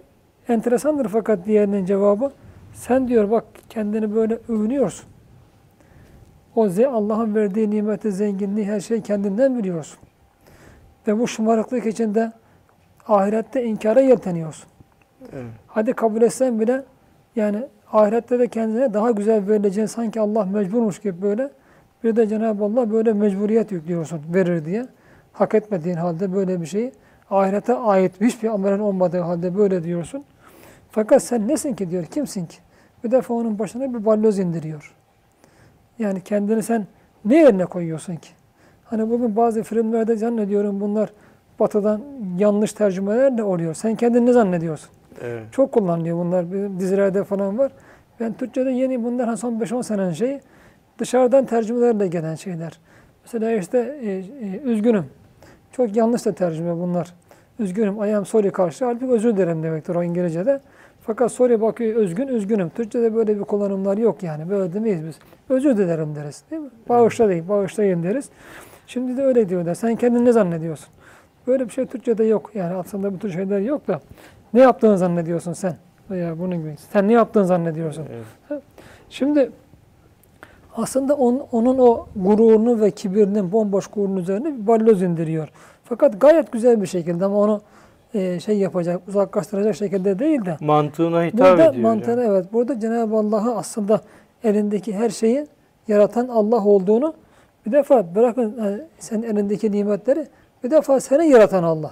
enteresandır fakat diğerinin cevabı sen diyor bak kendini böyle övünüyorsun. O Allah'ın verdiği nimeti, zenginliği, her şeyi kendinden biliyorsun. Ve bu şımarıklık içinde ahirette inkara yelteniyorsun. Evet. Hadi kabul etsen bile yani ahirette de kendine daha güzel verileceğini sanki Allah mecburmuş gibi böyle bir de Cenab-ı Allah böyle mecburiyet yüklüyorsun verir diye. Hak etmediğin halde böyle bir şeyi ahirete ait hiçbir amelin olmadığı halde böyle diyorsun. Fakat sen nesin ki diyor, kimsin ki? Bir defa onun başına bir balyoz indiriyor. Yani kendini sen ne yerine koyuyorsun ki? Hani bugün bazı filmlerde zannediyorum bunlar batıdan yanlış tercümelerle oluyor. Sen kendini ne zannediyorsun? Evet. Çok kullanılıyor bunlar. Bizim dizilerde falan var. Ben Türkçe'de yeni bunlar hani son 5-10 senenin şeyi dışarıdan tercümelerle gelen şeyler. Mesela işte e, e, üzgünüm. Çok yanlış da tercüme bunlar. Üzgünüm, I am sorry karşı. Halbuki özür dilerim demektir o İngilizce'de. Fakat sorry bakıyor üzgün, üzgünüm. Türkçe'de böyle bir kullanımlar yok yani. Böyle demeyiz biz. Özür dilerim deriz değil mi? Bağışla değil, bağışlayın deriz. Şimdi de öyle diyorlar. Sen kendini ne zannediyorsun? Böyle bir şey Türkçe'de yok. Yani aslında bu tür şeyler yok da. Ne yaptığını zannediyorsun sen? Veya bunun gibi. Sen ne yaptığını zannediyorsun? Evet. Şimdi aslında on- onun o gururunu ve kibirinin bomboş gururunun üzerine bir balyoz indiriyor. Fakat gayet güzel bir şekilde ama onu e, şey yapacak, uzaklaştıracak şekilde değil de Mantığına hitap burada ediyor. mantığına yani. evet burada Cenab-ı Allah'ı aslında elindeki her şeyi yaratan Allah olduğunu bir defa bırakın e, senin elindeki nimetleri bir defa seni yaratan Allah.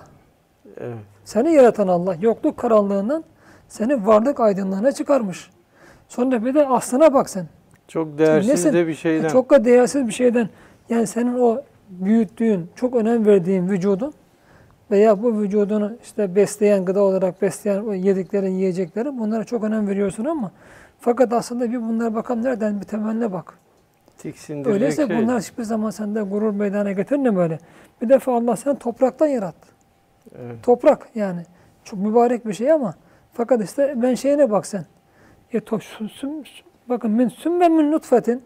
Evet. Seni yaratan Allah yokluk karanlığından seni varlık aydınlığına çıkarmış. Sonra bir de aslına bak sen. Çok değersiz Nesin? de bir şeyden. Çok da değersiz bir şeyden. Yani senin o büyüttüğün, çok önem verdiğin vücudun veya bu vücudunu işte besleyen, gıda olarak besleyen yediklerin, yiyeceklerin bunlara çok önem veriyorsun ama fakat aslında bir bunlara bakalım nereden bir temeline bak. Tiksindirecek Öyleyse şey. bunlar hiçbir zaman sende gurur meydana getirir böyle? Bir defa Allah seni topraktan yarattı. Evet. Toprak yani. Çok mübarek bir şey ama fakat işte ben şeyine bak sen. E, to, sü- süm- sü- bakın min sümme min nutfetin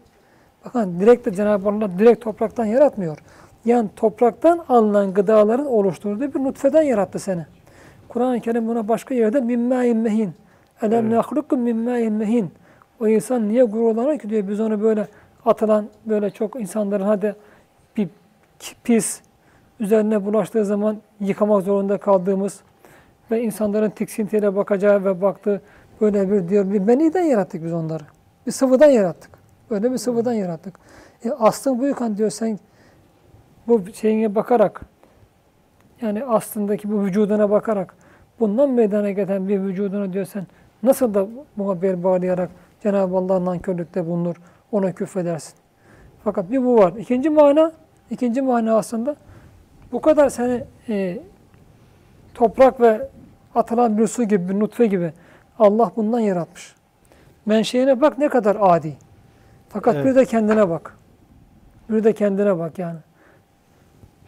bakın direkt de Cenab-ı Allah direkt topraktan yaratmıyor. Yani topraktan alınan gıdaların oluşturduğu bir nutfeden yarattı seni. Kur'an-ı Kerim buna başka yerde min mâin mehin. Elem nehlukum min mâin mehin. O insan niye gururlanır ki diyor biz onu böyle atılan böyle çok insanların hadi bir pis üzerine bulaştığı zaman yıkamak zorunda kaldığımız ve insanların tiksintiyle bakacağı ve baktığı böyle bir diyor bir meniden yarattık biz onları. Bir sıvıdan yarattık. Böyle bir sıvıdan yarattık. E aslın buyukan diyor sen bu şeyine bakarak yani aslındaki bu vücuduna bakarak bundan meydana gelen bir vücudunu diyor sen nasıl da buna bel bağlayarak Cenab-ı Allah'ın nankörlükte bulunur, ona küfredersin. Fakat bir bu var. İkinci mana, ikinci mana aslında bu kadar seni e, toprak ve atılan bir su gibi, bir nutfe gibi Allah bundan yaratmış. Menşeine bak ne kadar adi. Fakat Evet. bir de kendine bak. Bir de kendine bak yani.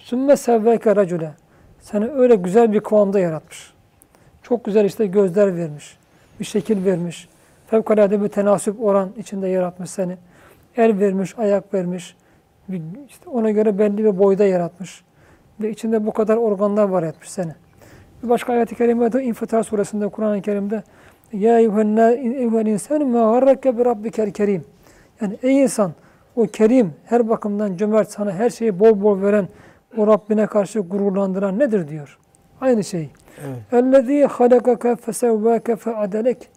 Sümme sevveke racule. Seni öyle güzel bir kıvamda yaratmış. Çok güzel işte gözler vermiş. Bir şekil vermiş. Fevkalade bir tenasüp oran içinde yaratmış seni. El vermiş, ayak vermiş. Bir, işte ona göre belli bir boyda yaratmış. Ve içinde bu kadar organlar var etmiş seni. Bir başka ayet-i kerimede İnfitar suresinde Kur'an-ı Kerim'de Ya eyyuhel insan ma garrake bi kerim. Yani ey insan o kerim her bakımdan cömert sana her şeyi bol bol veren o Rabbine karşı gururlandıran nedir diyor. Aynı şey. Ellezî halakaka fesevvâke feadelek.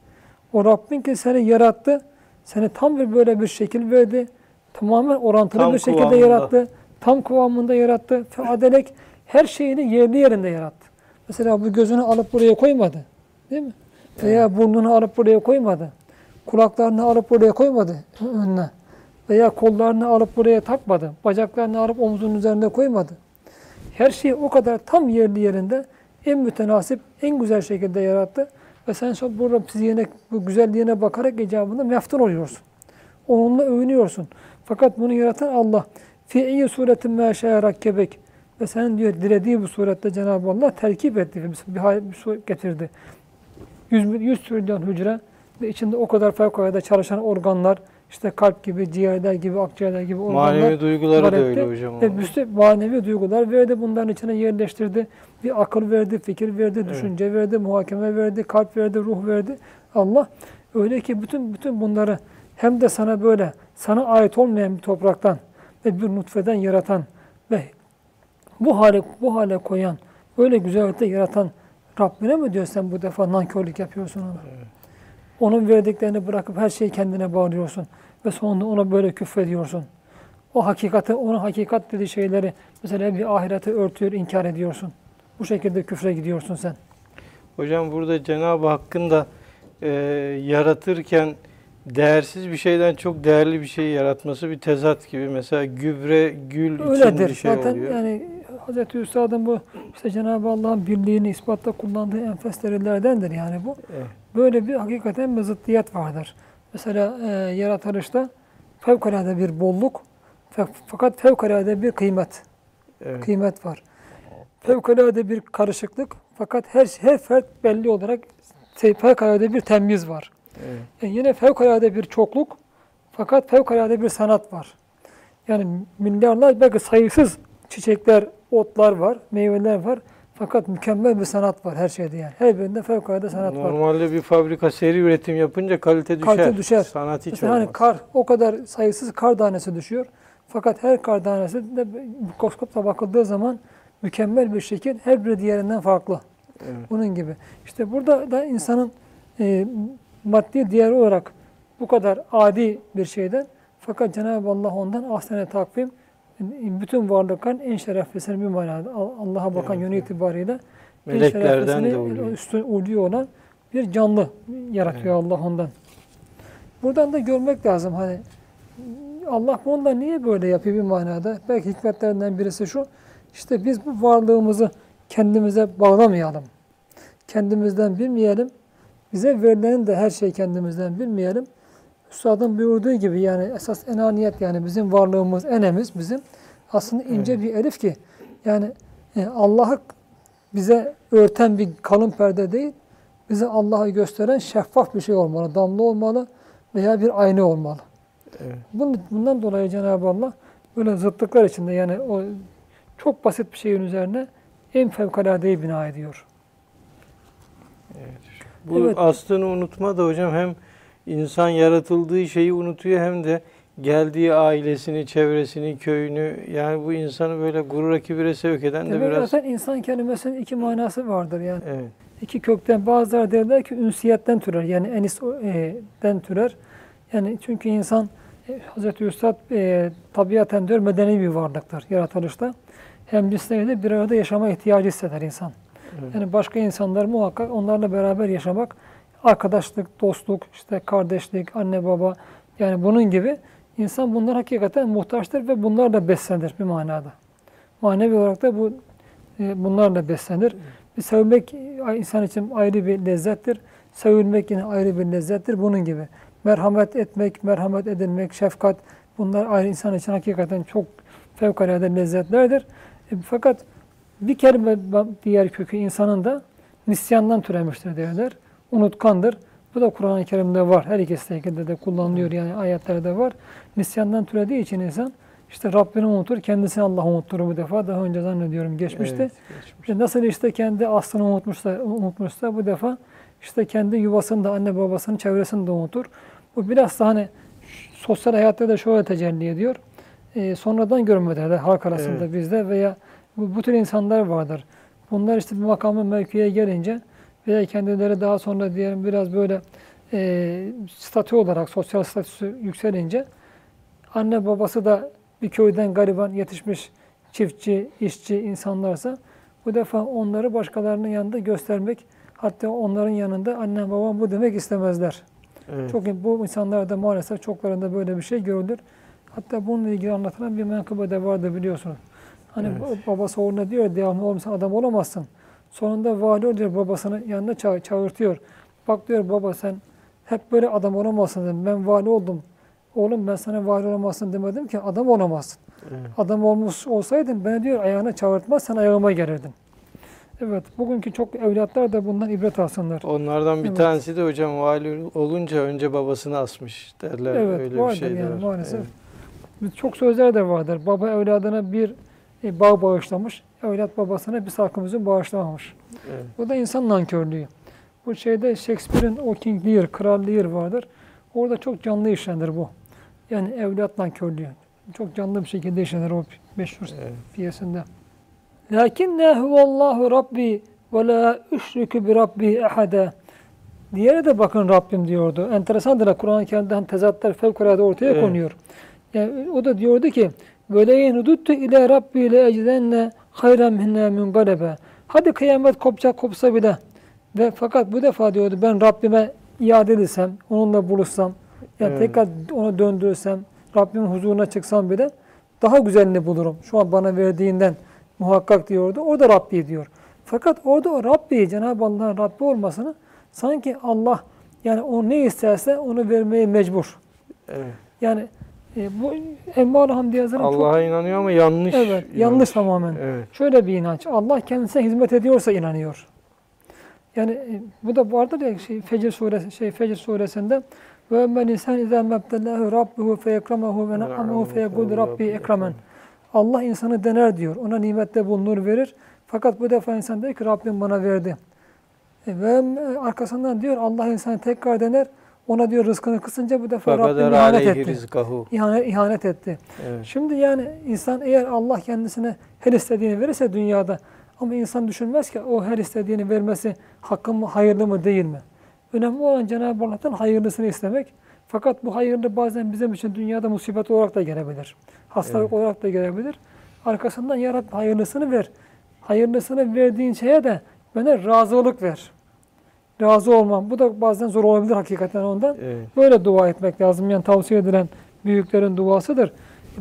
O Rabbin ki seni yarattı, seni tam bir böyle bir şekil verdi. Tamamen orantılı tam bir şekilde yarattı. Tam kıvamında yarattı. Feadelek her şeyini yerli yerinde yarattı. Mesela bu gözünü alıp buraya koymadı. Değil mi? Veya burnunu alıp buraya koymadı. Kulaklarını alıp buraya koymadı önüne. Veya kollarını alıp buraya takmadı. Bacaklarını alıp omzunun üzerine koymadı. Her şeyi o kadar tam yerli yerinde en mütenasip, en güzel şekilde yarattı. Ve sen burada fiziğine, bu güzelliğine bakarak icabında meftun oluyorsun. Onunla övünüyorsun. Fakat bunu yaratan Allah. Fi iyi suretin mâ şâ rakkebek. Ve sen diyor dilediği bu surette Cenab-ı Allah terkip etti. Bir, hal- getirdi. 100, mil- 100 trilyon hücre ve içinde o kadar fevkalade çalışan organlar, işte kalp gibi, ciğerler gibi, akciğerler gibi organlar Manevi duyguları da öyle hocam. Ve ama. müste manevi duygular verdi. Bunların içine yerleştirdi. Bir akıl verdi, fikir verdi, Evet. düşünce verdi, muhakeme verdi, kalp verdi, ruh verdi. Allah öyle ki bütün bütün bunları hem de sana böyle sana ait olmayan bir topraktan ve bir nutfeden yaratan ve bu hale bu hale koyan, böyle güzellikte yaratan Rabbine mi diyor sen bu defa nankörlük yapıyorsun ona? Onun verdiklerini bırakıp her şeyi kendine bağlıyorsun. Ve sonunda ona böyle küfrediyorsun. O hakikati, onun hakikat dediği şeyleri mesela bir ahireti örtüyor, inkar ediyorsun. Bu şekilde küfre gidiyorsun sen. Hocam burada Cenab-ı Hakk'ın da e, yaratırken değersiz bir şeyden çok değerli bir şey yaratması bir tezat gibi. Mesela gübre, gül için Öyledir. bir şey Zaten oluyor. yani Hazreti Üstad'ın bu işte Cenab-ı Allah'ın birliğini ispatta kullandığı enfes delillerdendir yani bu. Evet. Böyle bir hakikaten bir zıddiyet vardır. Mesela e, yaratılışta fevkalade bir bolluk fakat fevkalade bir kıymet. Evet. Kıymet var. Fevkalade bir karışıklık fakat her her fert belli olarak şey, fevkalade bir temyiz var. Evet. Yani yine fevkalade bir çokluk fakat fevkalade bir sanat var. Yani milyarlar belki sayısız çiçekler, otlar var, meyveler var. Fakat mükemmel bir sanat var her şeyde yani. Her birinde fevkalade sanat var. Normalde bir fabrika seri üretim yapınca kalite düşer. Kalite düşer. Sanat hiç Mesela olmaz. hani kar, o kadar sayısız kar tanesi düşüyor. Fakat her kar tanesi de mikroskopla bakıldığı zaman mükemmel bir şekil her biri diğerinden farklı. Evet. Bunun gibi. İşte burada da insanın e, maddi değer olarak bu kadar adi bir şeyden fakat Cenab-ı Allah ondan ahsene takvim bütün varlıkların en şereflisini bir manada Allah'a bakan Evet, yönü evet. itibariyle en şereflisini, üstün ulvi olan bir canlı yaratıyor Allah ondan. Buradan da görmek lazım hani Allah bununla niye böyle yapıyor bir manada? Belki hikmetlerinden birisi şu. İşte biz bu varlığımızı kendimize bağlamayalım. Kendimizden bilmeyelim. Bize verilenin de her şey kendimizden bilmeyelim. Üstadın buyurduğu gibi yani esas enaniyet yani bizim varlığımız, enemiz bizim aslında ince bir elif ki yani e, Allah'ı bize örten bir kalın perde değil, bize Allah'ı gösteren şeffaf bir şey olmalı, damla olmalı veya bir ayna olmalı. Evet. Bundan dolayı Cenab-ı Allah böyle zıtlıklar içinde yani o çok basit bir şeyin üzerine en fevkaladeyi bina ediyor. Bu Evet. aslını unutma da hocam hem insan yaratıldığı şeyi unutuyor hem de geldiği ailesini, çevresini, köyünü yani bu insanı böyle gurura kibire sevk eden de Demek biraz zaten insan kelimesinin iki manası vardır yani. evet. İki kökten bazıları derler ki ünsiyetten türer yani enis'den türer. Yani çünkü insan e, Hazreti Üstad e, tabiaten diyor medeni bir varlıktır yaratılışta. Hem cinsleri bir arada yaşama ihtiyacı hisseder insan. Evet. Yani başka insanlar muhakkak onlarla beraber yaşamak, arkadaşlık, dostluk, işte kardeşlik, anne baba yani bunun gibi insan bunlar hakikaten muhtaçtır ve bunlarla beslenir bir manada. Manevi olarak da bu e, bunlarla beslenir. Bir sevmek insan için ayrı bir lezzettir. Sevilmek yine ayrı bir lezzettir. Bunun gibi. Merhamet etmek, merhamet edilmek, şefkat bunlar ayrı insan için hakikaten çok fevkalade lezzetlerdir. E, fakat bir kelime diğer kökü insanın da nisyandan türemiştir derler. Unutkandır. Bu da Kur'an-ı Kerim'de var. Her iki şekilde de kullanılıyor yani ayetlerde var. Nisyandan türediği için insan işte Rabbini unutur, kendisini Allah unutur bu defa. Daha önce zannediyorum geçmişti. Evet, geçmiş. E Nasıl işte kendi aslını unutmuşsa, unutmuşsa bu defa işte kendi yuvasını da anne babasının çevresini de unutur. Bu biraz da hani sosyal hayatta da şöyle tecelli ediyor. E, sonradan görmede de halk arasında Evet. bizde veya bu, bu tür insanlar vardır. Bunlar işte bir makamı mevkiye gelince veya kendileri daha sonra diyelim biraz böyle e, statü olarak sosyal statüsü yükselince anne babası da bir köyden gariban yetişmiş çiftçi, işçi insanlarsa bu defa onları başkalarının yanında göstermek hatta onların yanında anne babam bu demek istemezler. Evet. Çok bu insanlarda maalesef çoklarında böyle bir şey görülür. Hatta bununla ilgili anlatılan bir menkıbe de vardı biliyorsunuz. Hani Evet. babası oğluna diyor devamlı olmasa adam olamazsın. Sonunda vali oluyor babasını yanına ça- çağırtıyor. Bak diyor baba sen hep böyle adam olamazsın dedim. Ben vali oldum. Oğlum ben sana vali olamazsın demedim ki adam olamazsın. Evet. Adam olmuş olsaydın beni diyor ayağına çağırtmaz sen ayağıma gelirdin. Evet bugünkü çok evlatlar da bundan ibret alsınlar. Onlardan bir Evet. tanesi de hocam vali olunca önce babasını asmış derler. Evet, Öyle vardır bir şey yani var. maalesef. Evet. Çok sözler de vardır. Baba evladına bir e, bağ bağışlamış, evlat babasına bir salkım bağışlamamış. Evet. Bu da insan nankörlüğü. Bu şeyde Shakespeare'in o King Lear, Kral Lear vardır. Orada çok canlı işlenir bu. Yani evlat nankörlüğü. Çok canlı bir şekilde işlenir o meşhur Evet. piyesinde. Lakinne huvallahu rabbi ve la üşrikü bi rabbi ehade. Diğeri de bakın Rabbim diyordu. Enteresandır Kur'an-ı Kerim'de hem tezatlar fevkalade ortaya Evet. konuyor. Yani o da diyordu ki yenuduttu ile Rabbi ile ecdenne hayran minne munqalebe. Hadi kıyamet kopacak kopsa bile ve fakat bu defa diyordu ben Rabbime iade edilsem, onunla buluşsam, yani Evet. tekrar onu döndürürsem, Rabbimin huzuruna çıksam bile daha güzelini bulurum. Şu an bana verdiğinden muhakkak diyordu. Orada Rabbi diyor. Fakat orada o Rabbi, Cenab-ı Allah'ın Rabbi olmasını sanki Allah yani o ne isterse onu vermeye mecbur. Evet. Yani e, bu Emmâl Hamdi Yazar'ın çok Allah'a inanıyor ama yanlış. evet, inanış. yanlış tamamen. Evet. Şöyle bir inanç. Allah kendisine hizmet ediyorsa inanıyor. Yani e, bu da vardır ya şey Fecr suresi şey Fecr suresinde ve men insan iza mebtelahu rabbuhu fe ekramahu ve na'amahu fe yekul rabbi ekramen. Allah insanı dener diyor. Ona nimette bulunur verir. Fakat bu defa insan diyor ki Rabbim bana verdi. E, ve arkasından diyor Allah insanı tekrar dener. Ona diyor rızkını kısınca bu defa Rabbim ihanet etti. rizkahu. İhanet, ihanet etti. Evet. Şimdi yani insan eğer Allah kendisine her istediğini verirse dünyada ama insan düşünmez ki o her istediğini vermesi hakkı mı, hayırlı mı, değil mi? Önemli olan Cenab-ı Allah'tan hayırlısını istemek. Fakat bu hayırlı bazen bizim için dünyada musibet olarak da gelebilir. Hastalık olarak da gelebilir. Arkasından Ya Rabbi hayırlısını ver. Hayırlısını verdiğin şeye de bana razılık ver. Razı olmam. Bu da bazen zor olabilir hakikaten ondan. Evet. Böyle dua etmek lazım. Yani tavsiye edilen büyüklerin duasıdır.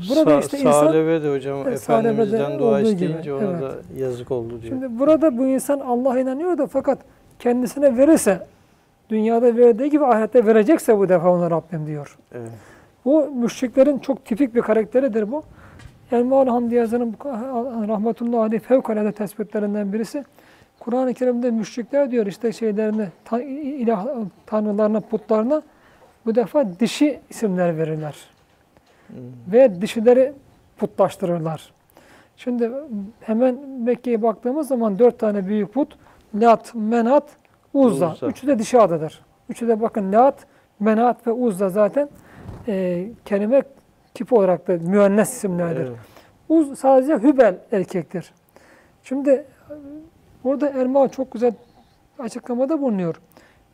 Burada Sa- işte insan Salebe de hocam de Efendimiz'den dua olduğu gibi, isteyince ona evet. da yazık oldu diyor. şimdi burada bu insan Allah'a inanıyor da fakat kendisine verirse dünyada verdiği gibi ahirette verecekse bu defa ona Rabbim diyor. Evet. Bu müşriklerin çok tipik bir karakteridir bu. Elmalı Hamdi Yazır'ın bu- rahmetullahi aleyh fevkalade tespitlerinden birisi. Kur'an-ı Kerim'de müşrikler diyor işte şeylerini, ta, ilah tanrılarına, putlarına bu defa dişi isimler verirler. Hmm. Ve dişileri putlaştırırlar. Şimdi hemen Mekke'ye baktığımız zaman dört tane büyük put, Lat, Menat, Uzza. Uzza. Üçü de dişi adıdır. Üçü de bakın Lat, Menat ve Uzza zaten e, kelime tipi olarak da müennes isimlerdir. Evet. Uz sadece Hübel erkektir. Şimdi burada Ermal çok güzel açıklamada bulunuyor.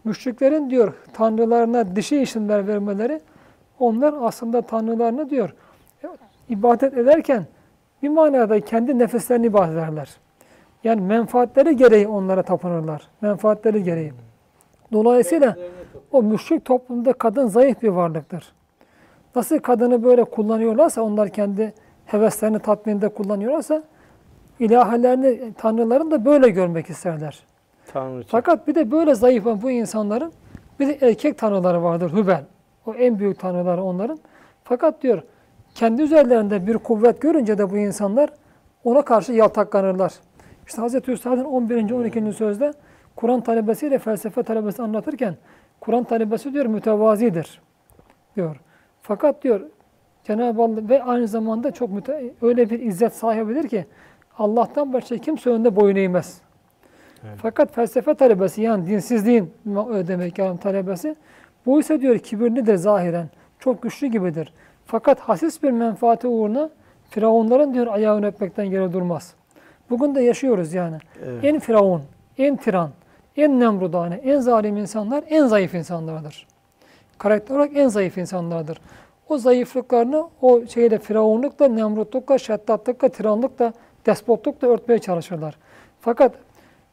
Müşriklerin diyor tanrılarına dişi isimler vermeleri onlar aslında tanrılarını diyor e, ibadet ederken bir manada kendi nefeslerini ibadet ederler. Yani menfaatleri gereği onlara tapınırlar. Menfaatleri gereği. Dolayısıyla o müşrik toplumda kadın zayıf bir varlıktır. Nasıl kadını böyle kullanıyorlarsa, onlar kendi heveslerini tatminde kullanıyorlarsa, ilahelerini, tanrılarını da böyle görmek isterler. Tanrıça. Fakat bir de böyle zayıf olan bu insanların bir de erkek tanrıları vardır, Hübel. O en büyük tanrıları onların. Fakat diyor, kendi üzerlerinde bir kuvvet görünce de bu insanlar ona karşı yaltaklanırlar. İşte Hz. Üstad'ın 11. 12. sözde Kur'an talebesiyle felsefe talebesi anlatırken Kur'an talebesi diyor mütevazidir diyor. Fakat diyor Cenab-ı Allah ve aynı zamanda çok müte, öyle bir izzet sahibidir ki Allah'tan başka kimse önünde boyun eğmez. Evet. Fakat felsefe talebesi yani dinsizliğin ma- demek yani talebesi bu ise diyor kibirlidir zahiren. Çok güçlü gibidir. Fakat hasis bir menfaati uğruna firavunların diyor ayağını öpmekten geri durmaz. Bugün de yaşıyoruz yani. Evet. En firavun, en tiran, en nemrudane, en zalim insanlar en zayıf insanlardır. Karakter olarak en zayıf insanlardır. O zayıflıklarını o şeyle firavunlukla, nemrutlukla, şeddatlıkla, tiranlıkla, despotlukla örtmeye çalışırlar. Fakat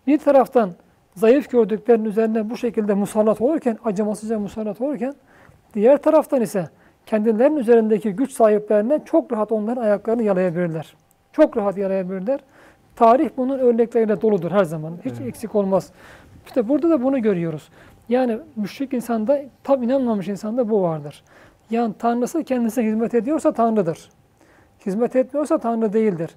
bir taraftan zayıf gördüklerinin üzerine bu şekilde musallat olurken, acımasızca musallat olurken, diğer taraftan ise kendilerinin üzerindeki güç sahiplerine çok rahat onların ayaklarını yalayabilirler. Çok rahat yalayabilirler. Tarih bunun örnekleriyle doludur her zaman. Hiç Evet. eksik olmaz. İşte burada da bunu görüyoruz. Yani müşrik insanda, tam inanmamış insanda bu vardır. Yani Tanrısı kendisine hizmet ediyorsa Tanrı'dır. Hizmet etmiyorsa Tanrı değildir.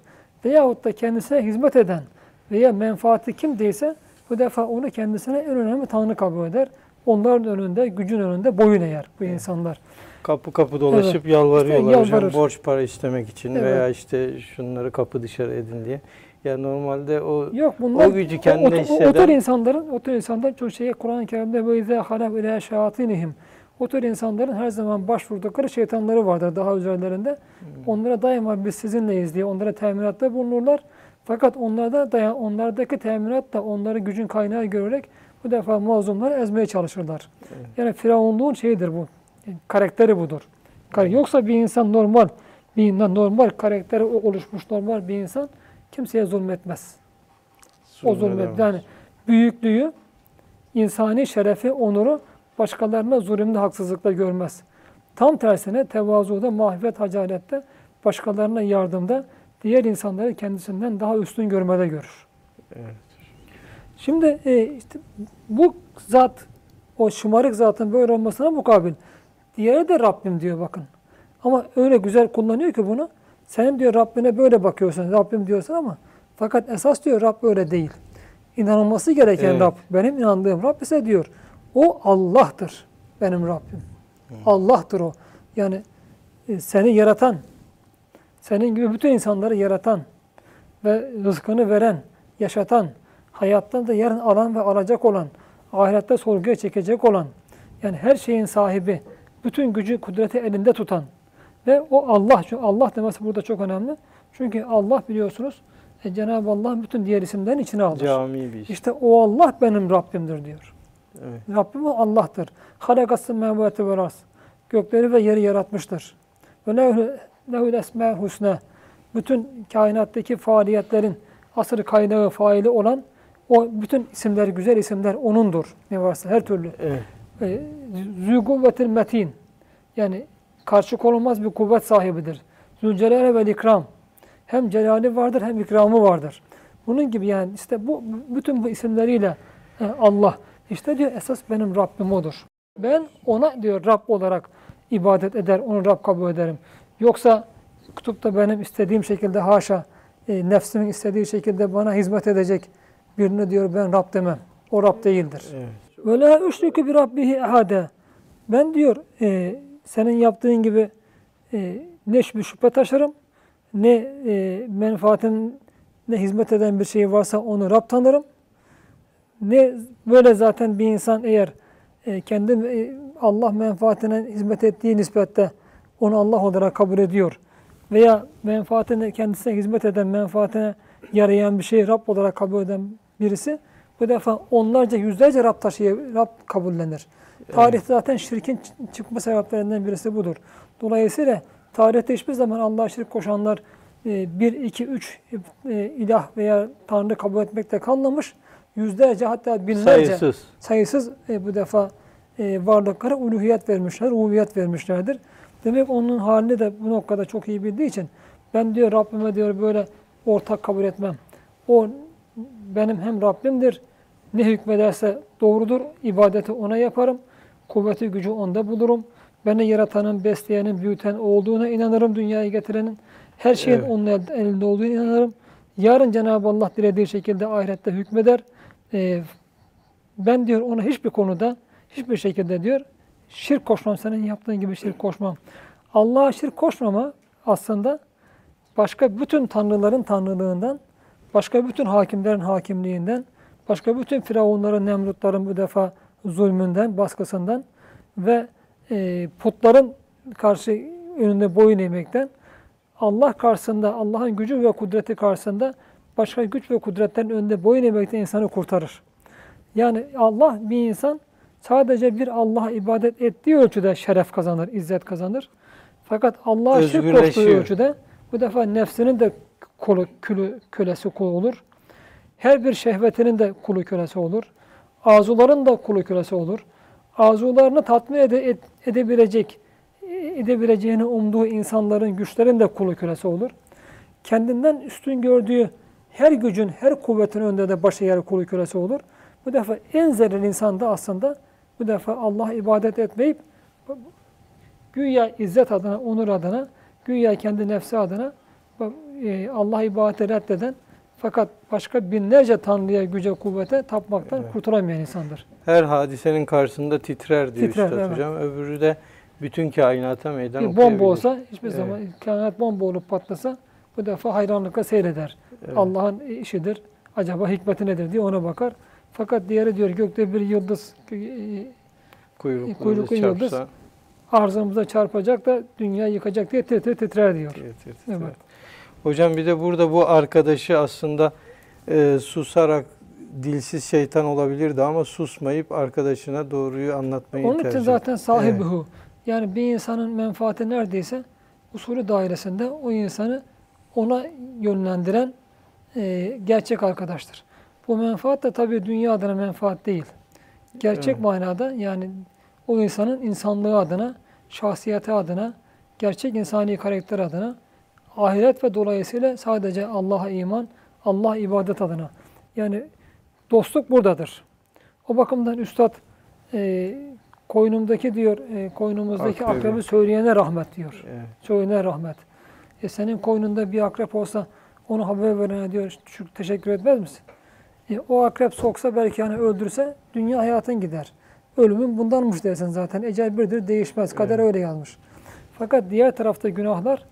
Veyahut da kendisine hizmet eden veya menfaati kim değilse bu defa onu kendisine en önemli Tanrı kabul eder. Onların önünde, gücün önünde boyun eğer bu insanlar. Kapı kapı dolaşıp yalvarıyorlar İşte hocam borç para istemek için Evet. veya işte şunları kapı dışarı edin diye. Ya normalde o Yok bunlar o gücü kendine o, o, o, hisseden tür insanların, o tür insanların çok şeye Kur'an-ı Kerim'de ve izâ halâv ilâ şâtinihim. O tür insanların her zaman başvurdukları şeytanları vardır daha üzerlerinde. Hmm. Onlara daima biz sizinleyiz diye onlara teminatta bulunurlar. Fakat onlarda dayan, onlardaki teminat da onları gücün kaynağı görerek bu defa mazlumları ezmeye çalışırlar. Evet. Yani firavunluğun şeyidir bu. Yani karakteri budur. Yoksa bir insan normal, bir insan normal karakteri oluşmuş normal bir insan kimseye zulmetmez. O zulmet Zulmedemez. yani büyüklüğü, insani şerefi, onuru başkalarına zulümde, haksızlıkla görmez. Tam tersine tevazuda, mahvet, hacalette, başkalarına yardımda, diğer insanları kendisinden daha üstün görmede görür. Evet. Şimdi e, işte bu zat, o şımarık zatın böyle olmasına mukabil. Diğeri de Rabbim diyor bakın. Ama öyle güzel kullanıyor ki bunu. Sen diyor Rabbine böyle bakıyorsun, Rabbim diyorsun ama fakat esas diyor Rab öyle değil. İnanılması gereken Evet. Rab, benim inandığım Rab ise diyor, o Allah'tır benim Rabbim. Allah'tır o. Yani e, seni yaratan, senin gibi bütün insanları yaratan ve rızkını veren, yaşatan, hayattan da yarın alan ve alacak olan, ahirette sorguya çekecek olan, yani her şeyin sahibi, bütün gücü, kudreti elinde tutan ve o Allah, çünkü Allah demesi burada çok önemli. Çünkü Allah biliyorsunuz e, Cenab-ı Allah bütün diğer isimlerin içine alır. Cami bir iş. İşte o Allah benim Rabbimdir diyor. Evet. Rabbim Allah'tır. Halakasın mevvati ve ras. Gökleri ve yeri yaratmıştır. Ve lehu lehul esmâ husna. Bütün kainattaki faaliyetlerin asır kaynağı, faili olan o bütün isimler, güzel isimler O'nundur. Ne varsa her türlü. Evet. E, Zü metin. Yani karşı konulmaz bir kuvvet sahibidir. Zülcelale ve ikram. Hem celali vardır hem ikramı vardır. Bunun gibi yani işte bu bütün bu isimleriyle e, Allah işte diyor esas benim Rabbim odur. Ben ona diyor Rab olarak ibadet eder, onu Rab kabul ederim. Yoksa tutup da benim istediğim şekilde haşa e, nefsimin istediği şekilde bana hizmet edecek birini diyor ben Rab demem. O Rab değildir. Ve la üşrikü bi rabbihi ehade. Ben diyor e, senin yaptığın gibi e, ne şüphe, şüphe taşırım ne e, menfaatin ne hizmet eden bir şey varsa onu Rab tanırım. Ne böyle zaten bir insan eğer e, kendi e, Allah menfaatine hizmet ettiği nispette onu Allah olarak kabul ediyor veya menfaatine kendisine hizmet eden menfaatine yarayan bir şeyi Rab olarak kabul eden birisi bu defa onlarca yüzlerce Rab taşıya Rab kabullenir. Tarih zaten şirkin çıkma sebeplerinden birisi budur. Dolayısıyla tarihte hiçbir zaman Allah'a şirk koşanlar e, bir, iki, üç e, ilah veya tanrı kabul etmekte kalmamış. Yüzlerce hatta binlerce Sayısız. sayısız e, bu defa e, varlıklara uluhiyet vermişler, uvviyet vermişlerdir. Demek onun halini de bu noktada çok iyi bildiği için ben diyor Rabbime diyor böyle ortak kabul etmem. O benim hem Rabbimdir, ne hükmederse doğrudur, ibadeti ona yaparım, kuvveti gücü onda bulurum. Beni yaratanın, besleyenin, büyüten olduğuna inanırım, dünyaya getirenin. Her şeyin Evet. onun el- elinde olduğuna inanırım. Yarın Cenab-ı Allah dilediği şekilde ahirette hükmeder. Ee, ben diyor ona hiçbir konuda, hiçbir şekilde diyor şirk koşmam, senin yaptığın gibi şirk koşmam. Allah'a şirk koşmama aslında başka bütün tanrıların tanrılığından, başka bütün hakimlerin hakimliğinden, başka bütün firavunların, nemrutların bu defa zulmünden, baskısından ve e, putların karşı önünde boyun eğmekten, Allah karşısında, Allah'ın gücü ve kudreti karşısında başka güç ve kudretlerin önünde boyun eğmekten insanı kurtarır. Yani Allah bir insan sadece bir Allah'a ibadet ettiği ölçüde şeref kazanır, izzet kazanır. Fakat Allah'a şirk koştuğu ölçüde bu defa nefsinin de kulu, külü, kölesi kulu olur. Her bir şehvetinin de kulu kölesi olur. Arzuların da kulu kölesi olur. Arzularını tatmin ede, ed- edebilecek, edebileceğini umduğu insanların, güçlerin de kulu kölesi olur. Kendinden üstün gördüğü her gücün, her kuvvetin önünde de başı yer kulu kölesi olur. Bu defa en zelil insan da aslında bu defa Allah'a ibadet etmeyip güya izzet adına, onur adına, güya kendi nefsi adına e, Allah'a ibadeti reddeden fakat başka binlerce tanrıya, güce, kuvvete tapmaktan Evet. kurtulamayan insandır. Her hadisenin karşısında titrer diyor Titrer, Üstad evet. Hocam. Öbürü de bütün kainata meydan Bir okuyabilir. bomba olsa hiçbir Evet. zaman kainat bomba olup patlasa bu defa hayranlıkla seyreder. Evet. Allah'ın işidir. Acaba hikmeti nedir diye ona bakar. Fakat diğeri diyor gökte bir yıldız e, Kuyruklu, kuyruklu yıldız çarpsa arzımıza çarpacak da dünya yıkacak diye tir titrer diyor. titrer, titrer. Evet. Hocam bir de burada bu arkadaşı aslında e, susarak dilsiz şeytan olabilirdi ama susmayıp arkadaşına doğruyu anlatmayı Onun tercih için etti. zaten sahibi Evet. Yani bir insanın menfaati neredeyse usulü dairesinde o insanı ona yönlendiren e, gerçek arkadaştır. Bu menfaat da tabii dünya adına menfaat değil. Gerçek Evet. manada yani o insanın insanlığı adına, şahsiyeti adına, gerçek insani karakter adına, ahiret ve dolayısıyla sadece Allah'a iman, Allah ibadet adına. Yani dostluk buradadır. O bakımdan Üstad e, koynumdaki diyor, e, koynumuzdaki Akrebi. akrebi söyleyene rahmet diyor. Evet. Söyleyene rahmet. E senin koynunda bir akrep olsa onu haber verene diyor şu teşekkür etmez misin? E, o akrep soksa belki hani öldürse dünya hayatın gider. Ölümün bundanmış dersin zaten. Ecel birdir değişmez. Kader öyle yazmış. Fakat diğer tarafta günahlar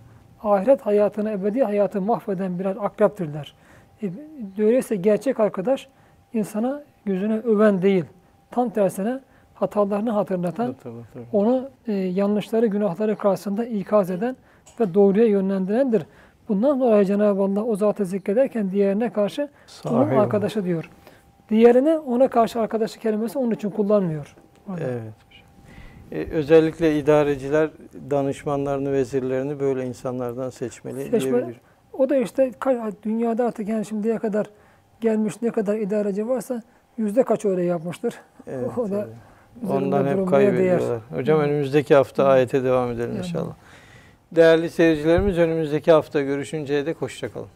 ahiret hayatını, ebedi hayatı mahveden birer akreptirler. E, öyleyse gerçek arkadaş insana yüzüne öven değil. Tam tersine hatalarını hatırlatan, onu e, yanlışları, günahları karşısında ikaz eden ve doğruya yönlendirendir. Bundan dolayı Cenab-ı Allah o zatı zikrederken diğerine karşı onun Sahibi. arkadaşı diyor. Diğerine ona karşı arkadaşı kelimesi onun için kullanmıyor. Orada. Evet. E, özellikle idareciler danışmanlarını, vezirlerini böyle insanlardan seçmeli Seçmeli. diyebilir. O da işte dünyada artık yani şimdiye kadar gelmiş ne kadar idareci varsa yüzde kaç öyle yapmıştır. Evet, O da evet. Ondan hep kaybediyorlar. Hocam Hı. önümüzdeki hafta Hı. ayete devam edelim Yani. inşallah. Değerli seyircilerimiz önümüzdeki hafta görüşünceye dek hoşçakalın.